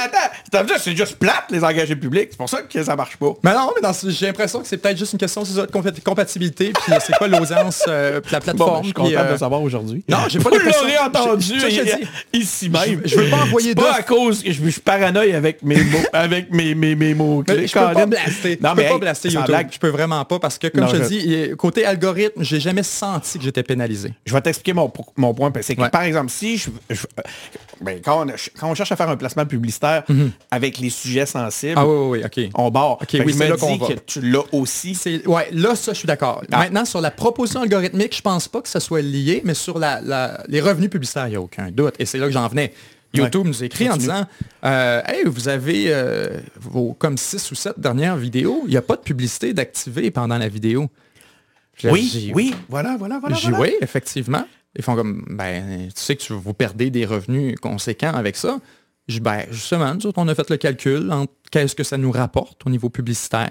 attends, c'est juste plate, les engagés publics. C'est pour ça que ça marche pas. Mais non, mais j'ai l'impression que c'est peut-être juste une question de compati- compatibilité, puis c'est quoi l'audience, euh, puis la Bon, plateforme. ben, je suis content de euh, le savoir aujourd'hui. Non, j'ai pas l'impression- entendu Je- je- je ici même. je veux pas envoyer C'est pas à cause que je, je suis paranoïaque avec mes mots, <laughs> avec mes, mes, mes mots Mais je peux pas blaster. Non, je mais peux pas blaster sans YouTube. blague, Je peux vraiment pas parce que, comme Non, je te je- dis, côté algorithme, j'ai jamais senti que j'étais pénalisé. Je vais t'expliquer mon, mon point. C'est que, Ouais. par exemple, si je, je- ben, quand, on, quand on cherche à faire un placement publicitaire avec les sujets sensibles, Ah oui, oui, oui, ok. on barre. Que oui, c'est me là qu'on va. que tu l'as aussi. Ouais, là, ça, je suis d'accord. Ah. Maintenant, sur la proposition algorithmique, je pense pas que ça soit lié, mais sur la, la- les revenus publicitaires, il n'y a aucun doute. Et c'est là que j'en venais. YouTube nous écrit en disant euh, Hey, vous avez euh, vos comme 6 ou 7 dernières vidéos, il n'y a pas de publicité d'activer pendant la vidéo. Oui, oui, voilà, voilà, voilà. J'ai voilà. oui, effectivement. Ils font comme, ben, tu sais que tu- vous perdez des revenus conséquents avec ça. Je ben, justement, nous autres, on a fait le calcul qu'est-ce que ça nous rapporte au niveau publicitaire.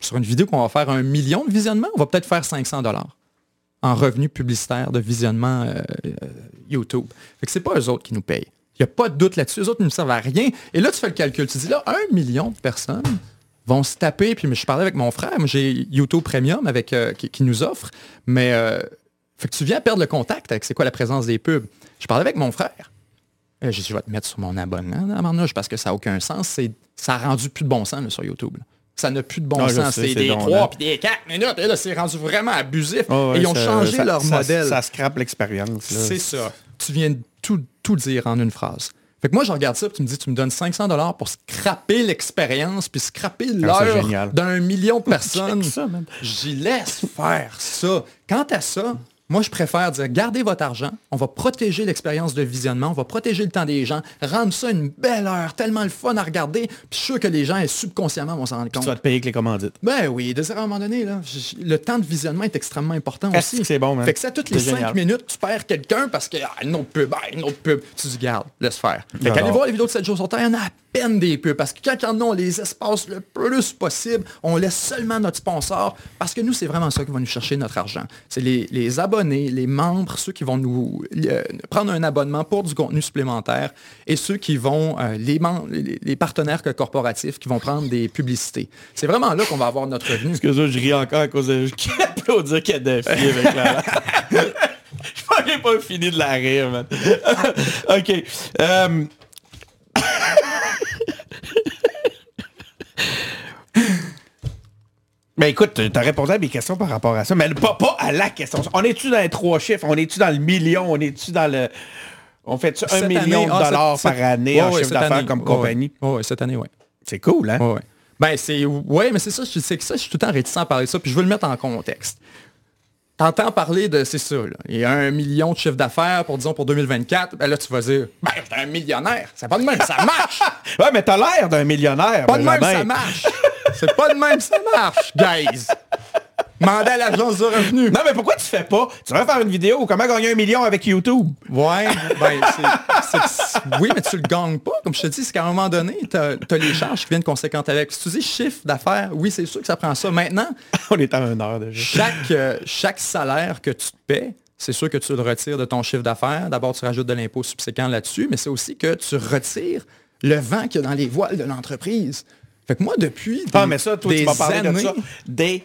Sur une vidéo qu'on va faire un million de visionnements, on va peut-être faire 500 dollars en revenus publicitaires de visionnement euh, euh, YouTube. Fait que c'est pas eux autres qui nous payent. Il n'y a pas de doute là-dessus. Eux autres ne nous servent à rien. Et là, tu fais le calcul. Tu dis là, un million de personnes vont se taper. Puis je parlais avec mon frère. J'ai YouTube Premium euh, qui, nous offre. Mais tu viens perdre le contact avec c'est quoi la présence des pubs. Je parlais avec mon frère. Euh, J'ai dit, je vais te mettre sur mon abonnement, là, Marnouche, parce que ça n'a aucun sens. Ça a rendu plus de bon sens là, sur YouTube. là. Ça n'a plus de bon sens. c'est des donc 3 là. puis des 4 minutes. Et là, c'est rendu vraiment abusif. Ouais, et ils ont ça- changé ça- leur ça- modèle. Ça scrape l'expérience. C'est ça. Tu viens de tout, tout dire en une phrase. Fait que moi, je regarde ça, puis tu me dis, tu me donnes 500 dollars pour scraper l'expérience, puis scraper Ah, l'heure d'un million de <laughs> personnes. J'y laisse faire ça. Quant à ça, moi, je préfère dire, gardez votre argent, on va protéger l'expérience de visionnement, on va protéger le temps des gens, rendre ça une belle heure, tellement le fun à regarder, puis je suis sûr que les gens, subconsciemment, vont s'en rendre Tu vas compte. te payer avec les commandites. Ben oui, de à un moment donné, là, le temps de visionnement est extrêmement important aussi. c'est bon, man? Fait que ça, toutes les C'est 5 génial. minutes, tu perds quelqu'un parce que, ah, une autre pub, ah, une autre pub. Tu dis, garde, laisse faire. Fait qu'allez voir les vidéos de 7 jours sur Terre, il y en a à peine des pubs. Parce que quand il y en a, on les espace le plus possible. On laisse seulement notre sponsor. Parce que nous, c'est vraiment ça qui va nous chercher notre argent. C'est les, les abonnés, les membres, ceux qui vont nous euh, prendre un abonnement pour du contenu supplémentaire et ceux qui vont, euh, les, membres, les, les partenaires corporatifs qui vont prendre des publicités. C'est vraiment là qu'on va avoir notre revenu. Excuse-moi, je ris encore à cause de... Je applaudir <laughs> Kadhafi avec la... <laughs> <laughs> Je j'ai pas fini de la rire, man. OK. Euh, Mais écoute, t'as répondu à mes questions par rapport à ça, mais pas, pas à la question. On est-tu dans les trois chiffres? On est-tu dans le million? On est-tu dans le... On fait-tu un Cette million année- de ah, dollars cette- par année en chiffre d'affaires comme compagnie? Ouais, cette année, oui. C'est cool, hein? Ouais. Ben, c'est. Ouais, mais c'est ça, je sais que ça, je suis tout le temps réticent à parler de ça, puis je veux le mettre en contexte. T'entends parler de, c'est ça, là, il y a un million de chiffre d'affaires pour, disons, pour 2024, ben là, tu vas dire, ben, j'étais un millionnaire, c'est pas de même, ça marche! <laughs> Ouais, mais t'as l'air d'un millionnaire. Pas de même, ça marche! C'est pas de même, ça marche, guys! Mandez à l'agence de revenus. Non, mais pourquoi tu fais pas? Tu vas faire une vidéo, comment gagner un million avec YouTube? Ouais, ben, c'est- oui, mais tu le gagnes pas. Comme je te dis, c'est qu'à un moment donné, tu as, les charges qui viennent conséquentes avec. Si tu dis chiffre d'affaires, oui, c'est sûr que ça prend ça. Maintenant, <laughs> On est à une heure déjà. chaque, euh, chaque salaire que tu te paies, c'est sûr que tu le retires de ton chiffre d'affaires. D'abord, tu rajoutes de l'impôt subséquent là-dessus, mais c'est aussi que tu retires le vent qu'il y a dans les voiles de l'entreprise. Fait que moi, depuis des, Ah, mais ça, toi, tu des m'as parlé de années, ça. Des...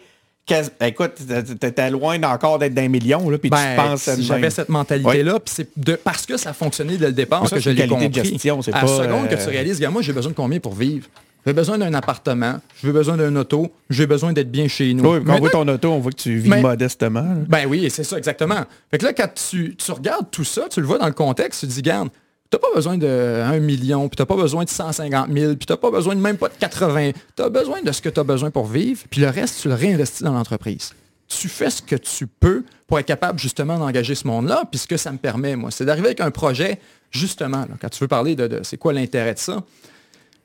Écoute, t'étais loin encore d'être d'un million, là, puis ben, tu penses si de j'avais cette mentalité-là, puis c'est de, parce que ça a fonctionné dès le départ ça, que je l'ai de compris. gestion, c'est à pas, la seconde que euh, tu réalises, regarde, moi, j'ai besoin de combien pour vivre? J'ai besoin d'un appartement, j'ai besoin d'un auto, j'ai besoin d'être bien chez nous. Oui, quand on voit ton auto, on voit que tu vis Mais- modestement. là. Ben oui, c'est ça, exactement. Fait que là, quand tu, tu regardes tout ça, tu le vois dans le contexte, tu te dis, garde, t'as pas besoin de 1 million, puis t'as pas besoin de 150 000, puis t'as pas besoin de même pas de 80. T'as besoin de ce que tu as besoin pour vivre, puis le reste, tu le réinvestis dans l'entreprise. Tu fais ce que tu peux pour être capable justement d'engager ce monde-là, puis ce que ça me permet, moi, c'est d'arriver avec un projet, justement, quand tu veux parler de c'est quoi l'intérêt de ça,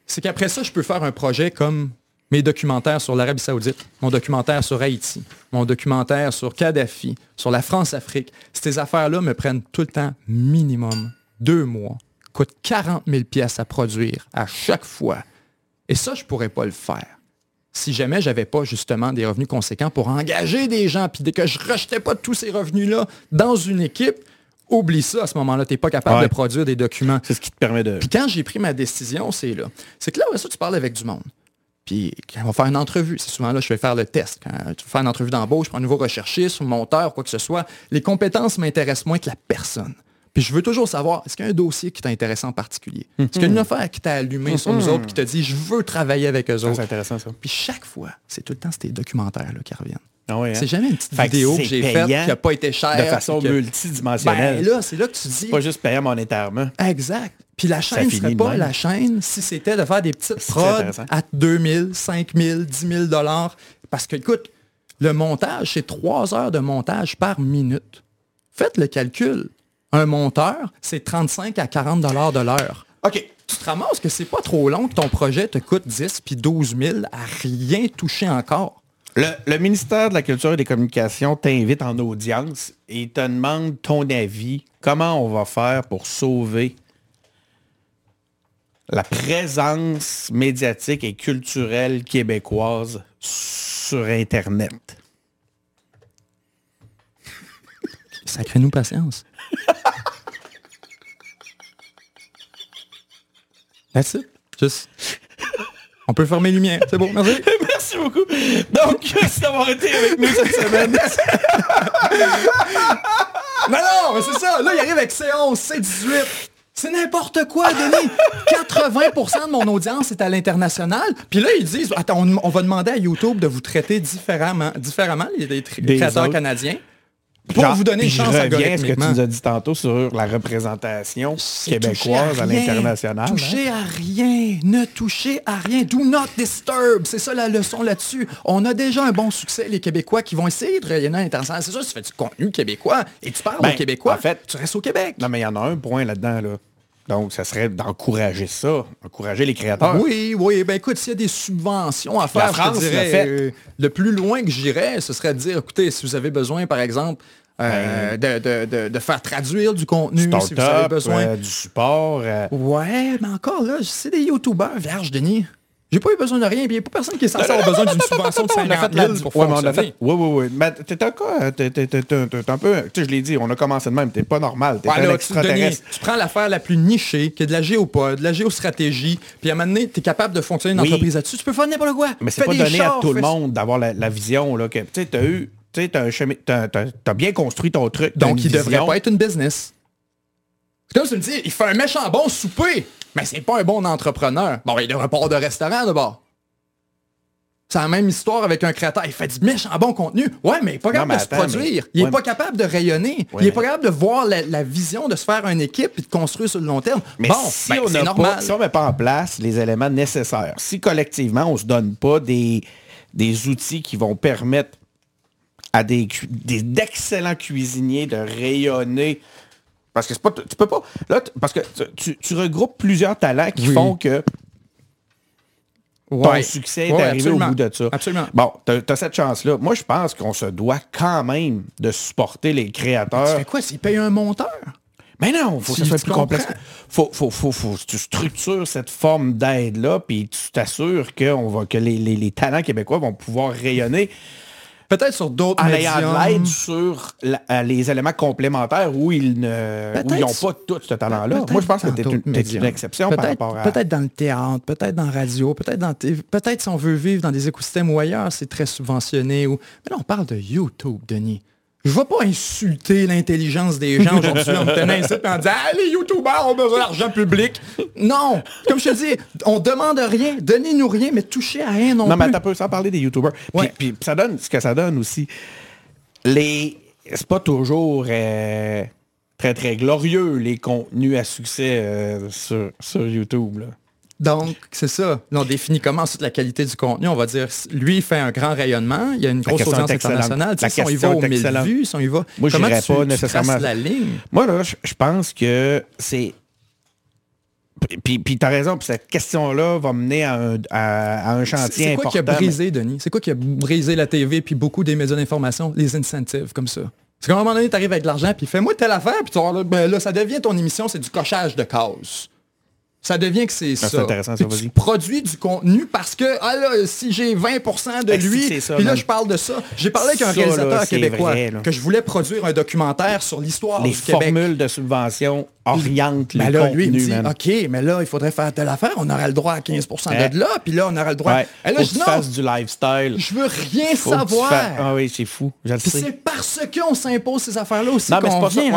c'est qu'après ça, je peux faire un projet comme mes documentaires sur l'Arabie Saoudite, mon documentaire sur Haïti, mon documentaire sur Kadhafi, sur la France-Afrique. Ces affaires-là me prennent tout le temps minimum deux mois, coûtent 40 000 pièces à produire à chaque fois. Et ça, je pourrais pas le faire si jamais j'avais pas justement des revenus conséquents pour engager des gens, puis dès que je rejetais pas tous ces revenus-là dans une équipe, oublie ça à ce moment-là, tu n'es pas capable Ouais. de produire des documents. C'est ce qui te permet de... Puis quand j'ai pris ma décision, c'est là. C'est que là, ça, tu parles avec du monde. Puis quand on va faire une entrevue, c'est souvent là je vais faire le test. Quand tu vas faire une entrevue d'embauche pour un nouveau recherchiste, un monteur, quoi que ce soit, les compétences m'intéressent moins que la personne. Puis je veux toujours savoir, est-ce qu'il y a un dossier qui t'intéresse en particulier? Est-ce qu'il y a une affaire qui t'a allumé sur nous autres, qui t'a dit, je veux travailler avec eux autres? C'est intéressant, ça. Puis chaque fois, c'est tout le temps ces documentaires là, qui reviennent. Ah hein? C'est jamais une petite Fait vidéo que, j'ai faite qui n'a pas été chère. De façon que- multidimensionnelle. Ben là, c'est là que tu dis, pas juste payant monétairement. Exact. Puis la chaîne ne serait pas même. la chaîne si c'était de faire des petites prods à 2000, 5000, 10 000 dollars. Parce que, écoute, le montage, c'est 3 heures de montage par minute. Faites le calcul. Un monteur, c'est 35 à 40 dollars de l'heure. OK. Tu te ramasses que c'est pas trop long que ton projet te coûte 10 puis 12 000 à rien toucher encore. Le, le ministère de la Culture et des Communications t'invite en audience et te demande ton avis. Comment on va faire pour sauver la présence médiatique et culturelle québécoise sur Internet? Sacrez-nous patience. <laughs> That's it. On peut fermer les lumières. C'est bon, merci. <laughs> Merci beaucoup. Donc, merci d'avoir été avec nous cette semaine. Mais <laughs> non, mais c'est ça. Là, il arrive avec C11, C18. C'est n'importe quoi, Denis. 80% de mon audience est à l'international. Puis là, ils disent, attends, on, on va demander à YouTube de vous traiter différemment, différemment les, les Des créateurs autres. canadiens. Pour Genre, vous donner une chance à ce que tu nous as dit tantôt sur la représentation québécoise à, l'international. hein? Touchez à rien. Ne touchez à rien. Do not disturb. C'est ça la leçon là-dessus. On a déjà un bon succès, les Québécois, qui vont essayer de rayonner à l'international. C'est sûr, si tu fais du contenu québécois et tu parles Ben, aux Québécois, en fait- tu restes au Québec. Non, mais il y en a un point là-dedans. Là. Donc, ça serait d'encourager ça, encourager les créateurs. Oui, oui. Ben écoute, s'il y a des subventions à faire, La France je te fait. euh, le plus loin que j'irais, ce serait de dire, écoutez, si vous avez besoin, par exemple, euh, de, de- de- de faire traduire du contenu, si vous avez besoin. euh, du support. euh, Ouais, mais encore là, c'est des youtubeurs vierges, Denis. J'ai pas eu besoin de rien, puis il n'y a pas personne qui est censé avoir besoin d'une <laughs> subvention de on a 50 fait la 000 pour ouais, fonctionner. fait- Oui, oui, oui. Mais t'es un cas, t'es t'es- t'es- t'es- t'es un peu... Tu sais, je l'ai dit, on a commencé de même. T'es pas normal. T'es Ouais, un là, tu, extraterrestre. Denis, tu prends l'affaire la plus nichée, qui est de la géopod, de la géostratégie, puis à un moment donné, tu es capable de fonctionner une Oui. entreprise là-dessus. Tu peux faire n'importe quoi. Mais c'est pas donné à tout le monde d'avoir la, la vision. Là, que, tu sais, t'as eu... Tu t'as bien construit ton truc. Donc, il devrait vision. pas être une business. Comme tu me dis, il fait un méchant bon souper, mais c'est pas un bon entrepreneur. Bon, il devrait pas avoir de restaurant d'abord. C'est la même histoire avec un créateur. Il fait du méchant bon contenu. Ouais, mais il est pas capable de se produire. mais- Il est ouais, pas mais- capable de rayonner. Ouais, il est mais- pas capable de voir la, la vision de se faire une équipe et de construire sur le long terme. Mais bon, si ben, on c'est n'a normal. pas, si on met pas en place les éléments nécessaires, si collectivement on se donne pas des, des outils qui vont permettre à des, cu- des- d'excellents cuisiniers de rayonner, parce que c'est pas, tu peux pas, là, parce que tu, tu regroupes plusieurs talents qui Oui. font que ton Ouais. succès est Ouais, arrivé absolument. au bout de ça. Absolument. Bon, t'as as cette chance-là. Moi, je pense qu'on se doit quand même de supporter les Tu créateurs. fais quoi? S'il paye un monteur? Mais non, faut que Tu- ça soit tu plus complexe. Faut, faut, faut, faut tu structures cette forme d'aide-là, puis tu t'assures que, on va, que les, les- les talents québécois vont pouvoir rayonner Peut-être sur d'autres en ayant de médiums. l'aide sur la- euh, les éléments complémentaires où ils ne où ils n'ont pas tout ce talent-là. Moi, je pense que tu es, une, exception par Peut-être- rapport à... Peut-être dans le théâtre, peut-être dans la radio, peut-être dans peut-être si on veut vivre dans des écosystèmes ou ailleurs, c'est très subventionné. Ou... Mais là, on parle de YouTube, Denis. Je ne vais pas insulter l'intelligence des gens aujourd'hui en me tenant ici et en disant Ah, les YouTubers ont besoin d'argent public. Non! Comme je te dis, on demande rien, donnez-nous rien, mais touchez à rien non, Non, mais plus. t'as peu sans parler des YouTubers. Puis, Ouais. puis ça donne ce que ça donne aussi. Les. C'est pas toujours euh, très très glorieux les contenus à succès euh, sur, sur YouTube. Là. Donc, c'est ça. Là, on définit comment ensuite la qualité du contenu. On va dire, lui, il fait un grand rayonnement, il y a une grosse audience internationale. Tu si on y va aux est 1000 excellente. vues, si on y va... Moi, comment tu- pas tu nécessairement- traces la ligne? Moi, là, je, pense que c'est. Puis, puis t'as raison, puis cette question-là va mener à un, à, à un chantier c'est quoi qui a important. brisé, Denis? C'est quoi qui a brisé la TV puis beaucoup des médias d'information? Les incentives, comme ça? C'est qu'à un moment donné, tu arrives avec de l'argent, puis fais-moi telle affaire, puis tu vas là, ben là, ça devient ton émission, c'est du cochage de cause. Ça devient que c'est ça. c'est intéressant, ça, tu produis du contenu parce que, ah là, si j'ai 20% de si lui, puis là, je parle de ça. J'ai parlé avec un réalisateur là, québécois vrai, que je voulais produire un documentaire sur l'histoire Les du Québec. formules de subvention orientent les là, lui, il me contenus, dit, man. OK, mais là, il faudrait faire telle affaire. On aurait le droit à 15 Ouais. de là, puis là, on aurait le droit... Ouais. Et là, Faut je que tu fasses du lifestyle. je veux rien Faut savoir. fasses- Ah oui, c'est fou. Je le Puis sais. c'est parce qu'on s'impose ces affaires-là aussi qu'on vient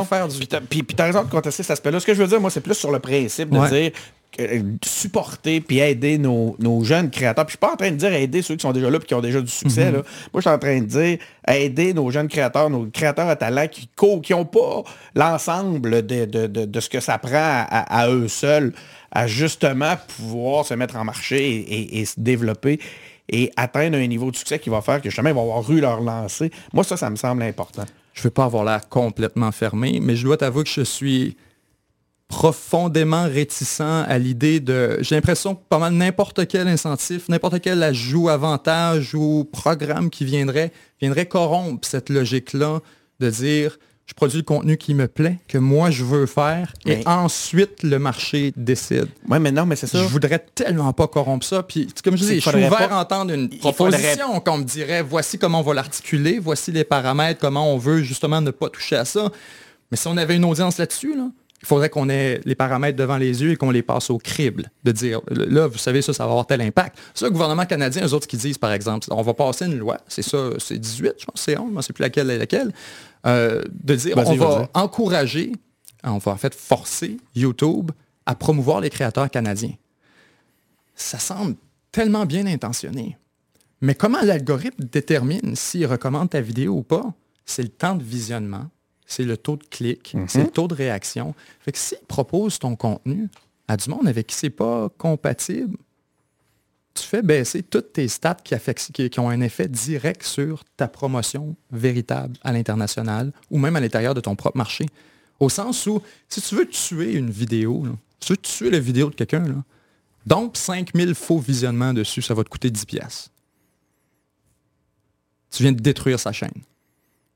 à faire du... Puis t'as- raison de contester cet aspect-là. Ce que je veux dire, moi, c'est plus sur le principe Ouais. dire que, euh, supporter puis aider nos, nos jeunes créateurs. Puis je suis pas en train de dire aider ceux qui sont déjà là puis qui ont déjà du succès. Mhm. là. Moi, je suis en train de dire aider nos jeunes créateurs, nos créateurs à talent qui co- qui n'ont pas l'ensemble de, de- de- de ce que ça prend à, eux seuls à justement pouvoir se mettre en marché et, et- et se développer et atteindre un niveau de succès qui va faire que justement ils vont avoir eu leur lancée. Moi, ça, ça me semble important. Je veux pas avoir l'air complètement fermé, mais je dois t'avouer que je suis profondément réticent à l'idée de... J'ai l'impression que pas mal n'importe quel incentif, n'importe quel ajout, avantage ou programme qui viendrait, viendrait corrompre cette logique-là de dire je produis le contenu qui me plaît, que moi je veux faire, et Mais- ensuite le marché décide. Oui, mais non, mais c'est ça. Je voudrais tellement pas corrompre ça. Puis, comme je dis, je suis ouvert pas- à entendre une faudrait- proposition qu'on me dirait, voici comment on va l'articuler, voici les paramètres, comment on veut justement ne pas toucher à ça. Mais si on avait une audience là-dessus, là, il faudrait qu'on ait les paramètres devant les yeux et qu'on les passe au crible. De dire, là, vous savez, ça, ça va avoir tel impact. Ça, le gouvernement canadien, eux autres qui disent, par exemple, on va passer une loi, c'est ça, c'est 18, je pense, c'est 11, je ne sais plus laquelle est laquelle, euh, de dire, on va encourager, on va en fait forcer YouTube à promouvoir les créateurs canadiens. Ça semble tellement bien intentionné. Mais comment l'algorithme détermine s'il recommande ta vidéo ou pas? c'est le temps de visionnement, c'est le taux de clic, c'est le taux de réaction. Fait que s'ils proposent ton contenu à du monde avec qui c'est pas compatible, tu fais baisser toutes tes stats qui, qui, qui, ont un effet direct sur ta promotion véritable à l'international ou même à l'intérieur de ton propre marché. Au sens où, si tu veux tuer une vidéo, là, tu veux tuer la vidéo de quelqu'un, donc 5000 faux visionnements dessus, ça va te coûter 10 pièces. Tu viens de détruire sa chaîne.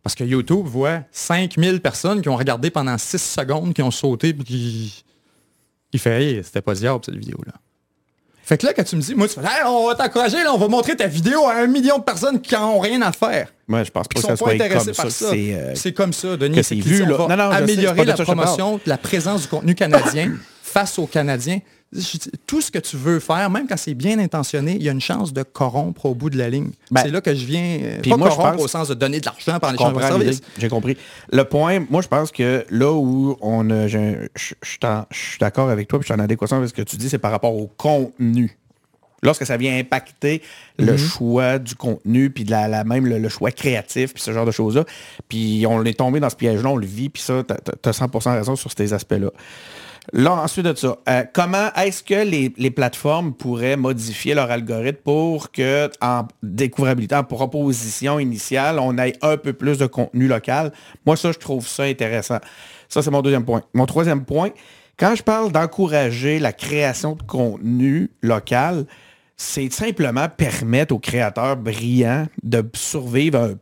Parce que YouTube voit 5000 personnes qui ont regardé pendant 6 secondes, qui ont sauté, puis qui... Il fait, hey, c'était pas diable cette vidéo-là. Fait que là, quand tu me dis, moi, tu fais, on va t'encourager, là, on va montrer ta vidéo à un million de personnes qui n'ont rien à faire. Moi, je pense pas que ça soit par ça. Euh, C'est comme ça, Denis. C'est vu, là. Non, non, améliorer la promotion, la présence du contenu canadien face aux Canadiens tout ce que tu veux faire, même quand c'est bien intentionné, il y a une chance de corrompre au bout de la ligne. Ben, c'est là que je viens, euh, pas moi, corrompre au sens de donner de l'argent par les de services. J'ai compris. Le point, moi, je pense que là où on a, je, suis d'accord avec toi, puis je suis en adéquation avec ce que tu dis, c'est par rapport au contenu. Lorsque ça vient impacter le mhm. choix du contenu, puis de la, même le, choix créatif, puis ce genre de choses-là, puis on est tombé dans ce piège-là, on le vit, puis ça, tu as 100% raison sur ces aspects-là. Là, ensuite de ça, euh, comment est-ce que les, plateformes pourraient modifier leur algorithme pour que, en découvrabilité, en proposition initiale, on ait un peu plus de contenu local? Moi, ça, je trouve ça intéressant. Ça, c'est mon deuxième point. Mon troisième point, quand je parle d'encourager la création de contenu local, c'est simplement permettre aux créateurs brillants de survivre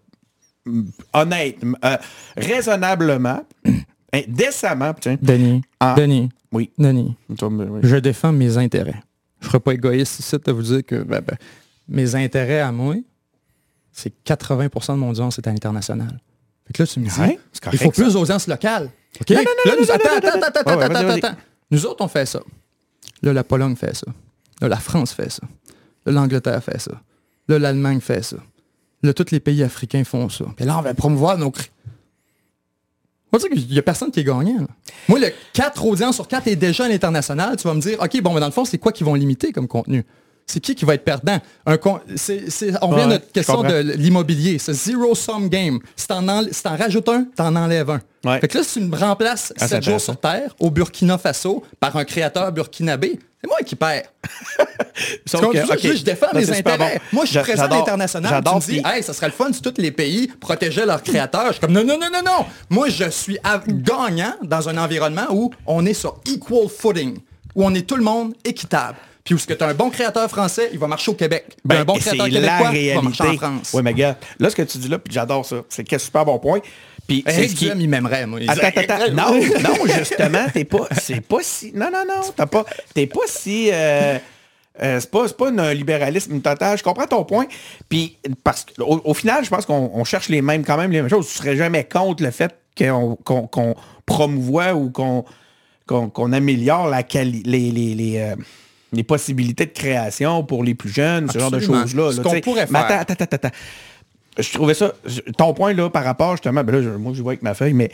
euh, honnêtement, euh, raisonnablement Hein, décemment, tiens. Denis. Denis. Oui. Denis. Je défends mes intérêts. Je ne serais pas égoïste ici de vous dire que ben, ben, mes intérêts à moi, c'est 80% de mon audience est à l'international. Fait que là, tu me dis, il faut plus d'audience locale. OK? Non, non, non, attends, attends, attends, attends, attends, attends. Nous autres, on fait ça. Là, la Pologne fait ça. Là, la France fait ça. Là, l'Angleterre fait ça. Là, l'Allemagne fait ça. Là, tous les pays africains font ça. Et là, on va promouvoir nos, moi, il n'y a personne qui est gagnant. Moi, le 4 audiences sur 4 est déjà à l'international. Tu vas me dire, OK, bon, mais dans le fond, c'est quoi qu'ils vont limiter comme contenu? C'est qui qui va être perdant? Un on vient à notre question de l'immobilier. C'est zero-sum game. Si t'en, en, rajoutes un, t'en enlèves un. Fait que là, si tu me remplaces 7 ah, jours sur Terre au Burkina Faso par un créateur burkinabé, c'est moi qui perds. Donc, je défends les intérêts. Moi, je suis présent à l'international. Tu me dis, hey, ça serait le fun si tous les pays protégeaient leurs créateurs. Je suis comme, non, non, non, non, non. Moi, je suis gagnant dans un environnement où on est sur equal footing, où on est tout le monde équitable. Puis où ce que tu as un bon créateur français, il va marcher au Québec. Ben, un bon créateur québécois, il va marcher en France. Oui, mais gars, là, ce que tu dis là, puis j'adore ça, c'est un super bon point. Puis c'est ce qui... il m'aimerait, moi. Attends, attends, attends. Non, <laughs> non, justement, t'es pas. C'est pas si. Non, non, non. T'as pas. T'es pas si. Euh, euh, c'est pas, pas un libéralisme total. Je comprends ton point. Puis, parce qu'au au final, je pense qu'on cherche les mêmes, quand même les mêmes choses. Tu serais jamais contre le fait qu'on qu promouvoit ou qu'on qu'on améliore la les, les, euh, les, possibilités de création pour les plus jeunes, ce genre de choses-là. Ce qu'on pourrait faire. attends, attends, attends je trouvais ça, ton point là par rapport justement, ben là, moi je vois avec ma feuille, mais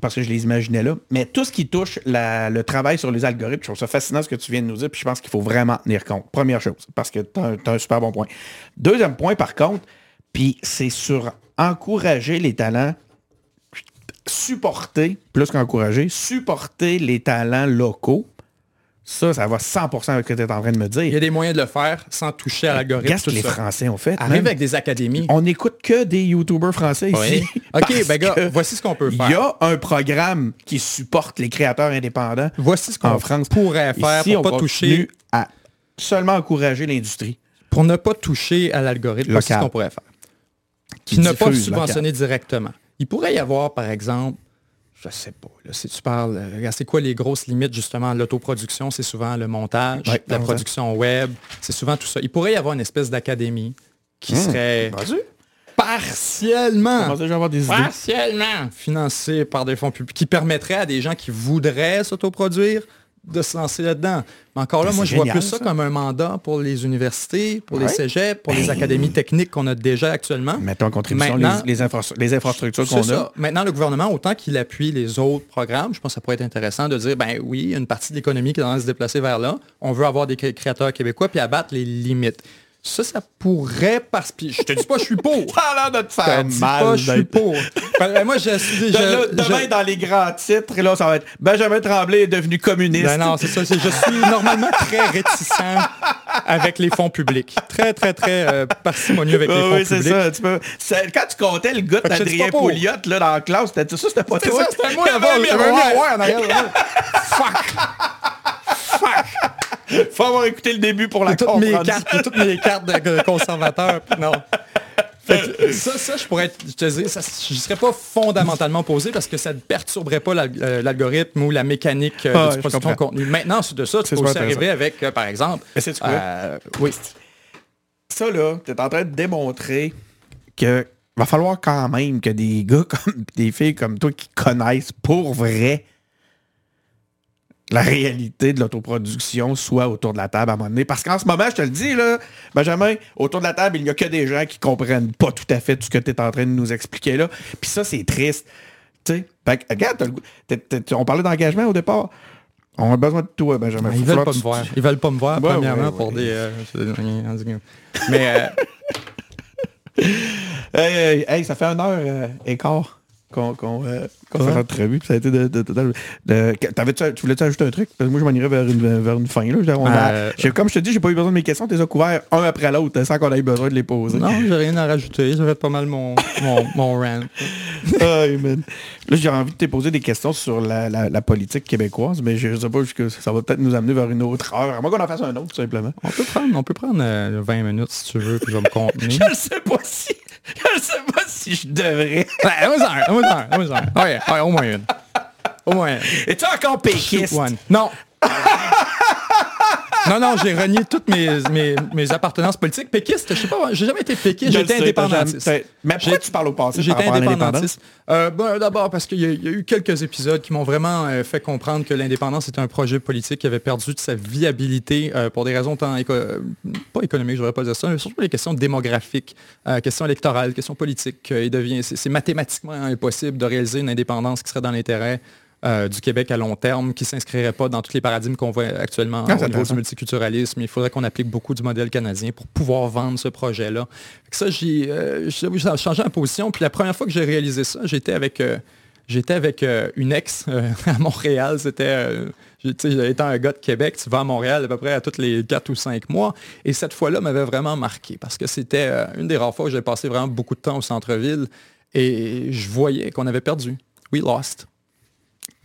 parce que je les imaginais là, mais tout ce qui touche le travail sur les algorithmes, je trouve ça fascinant ce que tu viens de nous dire, puis je pense qu'il faut vraiment tenir compte. Première chose, parce que tu as, un super bon point. Deuxième point par contre, puis c'est sur encourager les talents, supporter, plus qu'encourager, supporter les talents locaux ça, ça va 100% avec ce que tu es en train de me dire. Il y a des moyens de le faire sans toucher à l'algorithme. Qu'est-ce que les Français ont fait? Arrive avec des académies. On n'écoute que des YouTubers français ici. <laughs> OK, ben gars, voici ce qu'on peut faire. Il y a un programme qui supporte les créateurs indépendants. Voici ce qu'on pourrait faire pour pas toucher à seulement encourager l'industrie. Pour ne pas toucher à l'algorithme, voici ce qu'on pourrait faire. Qui, ne pas subventionner directement. Il pourrait y avoir, par exemple, je sais pas. si tu parles, euh, c'est quoi les grosses limites justement l'autoproduction? C'est souvent le montage, la production web, c'est souvent tout ça. Il pourrait y avoir une espèce d'académie qui hmm. serait partiellement, partiellement financée par des fonds publics, qui permettrait à des gens qui voudraient s'autoproduire de se lancer là-dedans. Mais encore là, moi, je vois plus ça, comme un mandat pour les universités, pour les cégeps, pour les ben, académies techniques qu'on a déjà actuellement. Mettons en contribution les, les, infrastructures qu'on a. Maintenant, le gouvernement, autant qu'il appuie les autres programmes, je pense que ça pourrait être intéressant de dire, ben oui, une partie de l'économie qui est en train de se déplacer vers là. On veut avoir des créateurs québécois puis abattre les limites. Ça, ça pourrait parce que je te dis pas je suis pour. <laughs> Ça a l'air de te Je te faire dis mal. pas je suis pour. Ben, moi, je suis De- là, je- demain, je- dans les grands titres, là, ça va être Benjamin Tremblay est devenu communiste. Ben non, c'est ça. Je suis normalement très réticent avec les fonds publics. Très, très, très euh, parcimonieux avec les fonds oui, publics. ça. Tu peux- c'est- Quand tu comptais le gars d'Adrien. Pouliot là, dans la classe, c'était ça, c'était pas toi. ça, c'était moi Il y avait un miroir. en arrière. là. <laughs> Fuck! Faut avoir écouté le début pour la toutes mes cartes, toutes mes cartes de conservateur. puis non. Fait que ça, ça, je pourrais être, je te ça, je serais pas fondamentalement posé parce que ça ne perturberait pas euh, l'algorithme ou la mécanique euh, Ah, de disposition de contenu. Maintenant, ensuite de ça, tu peux aussi arriver avec, euh, par exemple, Mais euh, oui, Ça, là, t'es en train de démontrer que va falloir quand même que des gars comme des filles comme toi qui connaissent pour vrai la réalité de l'autoproduction soit autour de la table à un moment donné. Parce qu'en ce moment, je te le dis, là, Benjamin, autour de la table, il n'y a que des gens qui comprennent pas tout à fait tout ce que tu es en train de nous expliquer là. Puis ça, c'est triste. Tu sais, Fait regarde, t'as on parlait d'engagement au départ. On a besoin de toi, Benjamin. ils Faut veulent pas me tu- voir. Ils veulent pas me voir, Ouais, premièrement, ouais, pour des... euh, mais euh, <laughs> Hey, hey, hey, ça fait un heure euh, et quart qu'on qu'on, euh, fait l'entrevue. puis Ça a été de... de, de- de- de- t'avais-tu- tu voulais-tu ajouter un truc? Parce que moi, je m'en irais vers une, vers une fin. Là. A- Euh, comme je te dis, j'ai pas eu besoin de mes questions. Tu les as couverts un après l'autre sans qu'on ait besoin de les poser. non, j'ai rien à rajouter. J'aurais pas mal mon, mon, mon rant. <laughs> Là, j'ai envie de te poser des questions sur la, la- la politique québécoise, mais je sais pas, jusque- ça va peut-être nous amener vers une autre heure. À moins qu'on en fasse un autre, tout simplement. On peut prendre, on peut prendre euh, 20 minutes si tu veux, puis je vais me <laughs> contenir. Je ne sais pas si... Je ne sais pas si je devrais. Ouais. Ouais, ouais, au moins une. Au moins une. Es-tu encore péquiste? One. Non. <laughs> <laughs> non, non, j'ai renié toutes mes, mes, mes appartenances politiques. Péquiste, je sais pas, j'ai jamais été péquiste, sais, indépendantiste. Mais pourquoi tu parles au passé J'étais indépendantiste. Euh, ben, D'abord parce qu'il y, a- il y a eu quelques épisodes qui m'ont vraiment euh, fait comprendre que l'indépendance était un projet politique qui avait perdu de sa viabilité euh, pour des raisons tant éco- pas économiques, je voudrais pas dire ça, mais surtout les questions démographiques, euh, questions électorales, questions politiques. Il devient, c'est c'est mathématiquement impossible de réaliser une indépendance qui serait dans l'intérêt euh, du Québec à long terme, qui ne s'inscrirait pas dans tous les paradigmes qu'on voit actuellement Ah, au niveau du multiculturalisme. Il faudrait qu'on applique beaucoup du modèle canadien pour pouvoir vendre ce projet-là. Ça, j'ai euh, changé ma position. Puis la première fois que j'ai réalisé ça, j'étais avec, euh, j'étais avec euh, une ex euh, <laughs> à Montréal. C'était, euh, étant un gars de Québec, tu vas à Montréal à peu près à tous les 4 ou 5 mois. Et cette fois-là m'avait vraiment marqué parce que c'était une des rares fois où j'ai passé vraiment beaucoup de temps au centre-ville et je voyais qu'on avait perdu. We lost.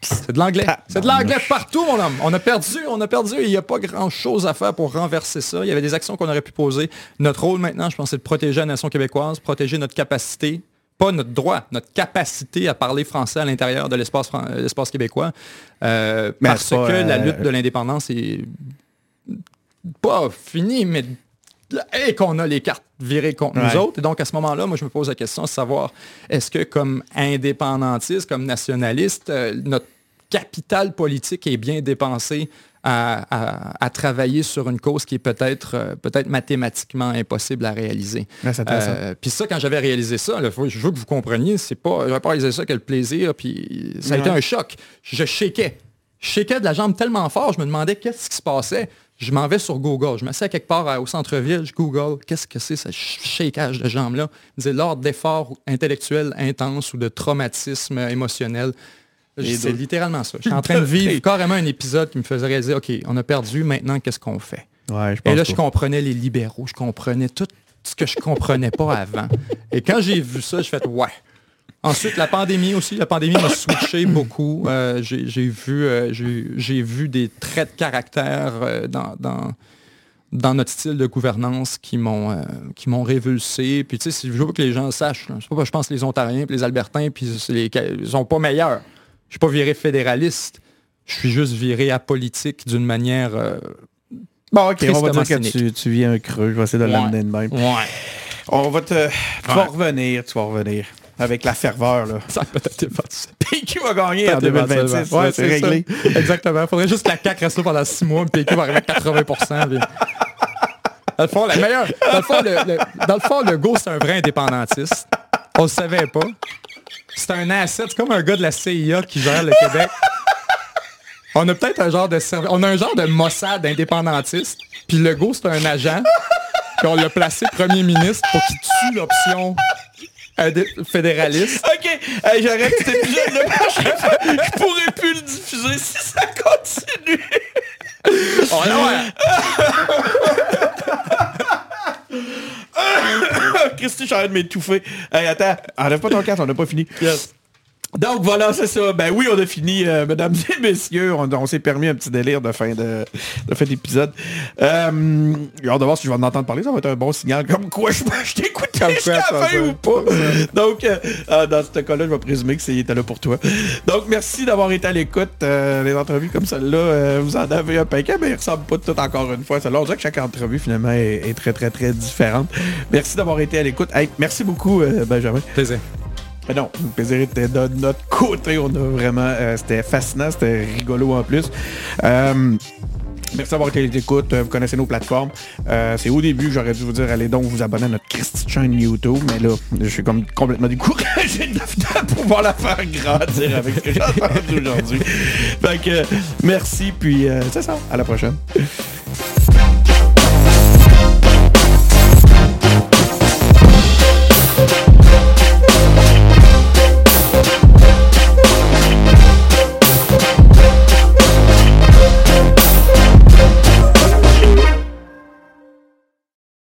C'est de l'anglais. C'est de l'anglais partout, mon homme. On a perdu, on a perdu. Il n'y a pas grand-chose à faire pour renverser ça. Il y avait des actions qu'on aurait pu poser. Notre rôle maintenant, je pense, c'est de protéger la nation québécoise, protéger notre capacité, pas notre droit, notre capacité à parler français à l'intérieur de l'espace euh, l'espace québécois. Euh, parce pas, que la euh, lutte de l'indépendance est pas finie, mais et qu'on a les cartes virées contre Ouais. nous autres. Et donc, à ce moment-là, moi, je me pose la question de savoir, est-ce que comme indépendantiste, comme nationaliste, euh, notre capital politique est bien dépensé à, à- à travailler sur une cause qui est peut-être euh, peut-être mathématiquement impossible à réaliser? Euh, puis ça, quand j'avais réalisé ça, là, faut- je veux que vous compreniez, c'est pas, j'avais pas réalisé ça que le plaisir, puis ça a été un choc. Je shakeais. Je shakeais de la jambe tellement fort, je me demandais qu'est-ce qui se passait. Je m'en vais sur Google. Je m'assieds quelque part à- au centre-ville, je Google, qu'est-ce que c'est ce sh- shakeage de jambes-là? Il disait l'ordre d'efforts intellectuels intenses ou de traumatisme émotionnel. C'est littéralement ça. Je suis en train <laughs> de vivre carrément un épisode qui me faisait réaliser, OK, on a perdu, maintenant qu'est-ce qu'on fait? Ouais, je Et là, je comprenais les libéraux, je comprenais tout ce que je comprenais pas avant. Et quand j'ai vu ça, je fait ouais. Ensuite, la pandémie aussi, la pandémie m'a switché <coughs> beaucoup. Euh, j'ai vu, euh, j'ai vu des traits de caractère euh, dans, dans, dans notre style de gouvernance qui m'ont qui m'ont révulsé. Puis tu sais, si je veux que les gens sachent, là, pas je pense que les Ontariens puis les Albertains, puis les, ils sont pas meilleurs. Je suis pas viré fédéraliste. Je suis juste viré apolitique d'une manière Bon, ok, on va dire que tu, tu vis un creux. Je vais essayer de Ouais. l'amener de même. Ouais. On va te... Tu vas revenir, tu vas revenir. Avec la ferveur, là. Ça a peut-être. <laughs> PQ va gagner en 2026. Ouais, c'est réglé. ça. Exactement. Il faudrait juste que la CAQ reste là pendant six mois, puis PQ va arriver à 80 puis- Dans le fond, la meilleure. Dans le fond, le, le- dans le fond, le go, c'est un vrai indépendantiste. On le savait pas. C'est un asset. C'est comme un gars de la CIA qui gère le Québec. On a peut-être un genre de On a un genre de Mossad indépendantiste. Puis le go, c'est un agent. Puis on l'a placé premier ministre pour qu'il tue l'option fédéraliste. OK, j'arrête cet épisode de Je pourrais plus le diffuser si ça continue. Oh non, Christy, envie de m'étouffer. Hey, attends, enlève pas ton casque, on n'a pas fini. Yes. Donc voilà, c'est ça. Ben oui, on a fini, euh, mesdames <laughs> et messieurs. On, s'est permis un petit délire de fin de, de fin d'épisode. Euh, j'ai hâte de voir si je vais en entendre parler. Ça va être un bon signal. Comme quoi, je, je t'écoute jusqu'à la fin ou pas. Donc, euh, euh, dans ce cas-là, je vais présumer que c'était là pour toi. Donc, merci d'avoir été à l'écoute. les entrevues comme celle-là, vous en avez un paquet, mais ils ressemblent pas toutes encore une fois. Celle-là, on dirait que chaque entrevue, finalement, est, très, très, très différente. Merci d'avoir été à l'écoute. Hey, merci beaucoup, Benjamin. Plaisir. Mais non, le plaisir était de notre côté. On a vraiment. Euh, c'était fascinant, c'était rigolo en plus. Euh, merci d'avoir été l'écoute. Vous connaissez nos plateformes. Euh, c'est au début, j'aurais dû vous dire, allez donc vous abonner à notre Christ chaîne YouTube. Mais là, je suis comme complètement découragé <laughs> de pouvoir la faire grandir avec ce que j'ai entendu aujourd'hui. Donc, merci, puis c'est ça. À la prochaine.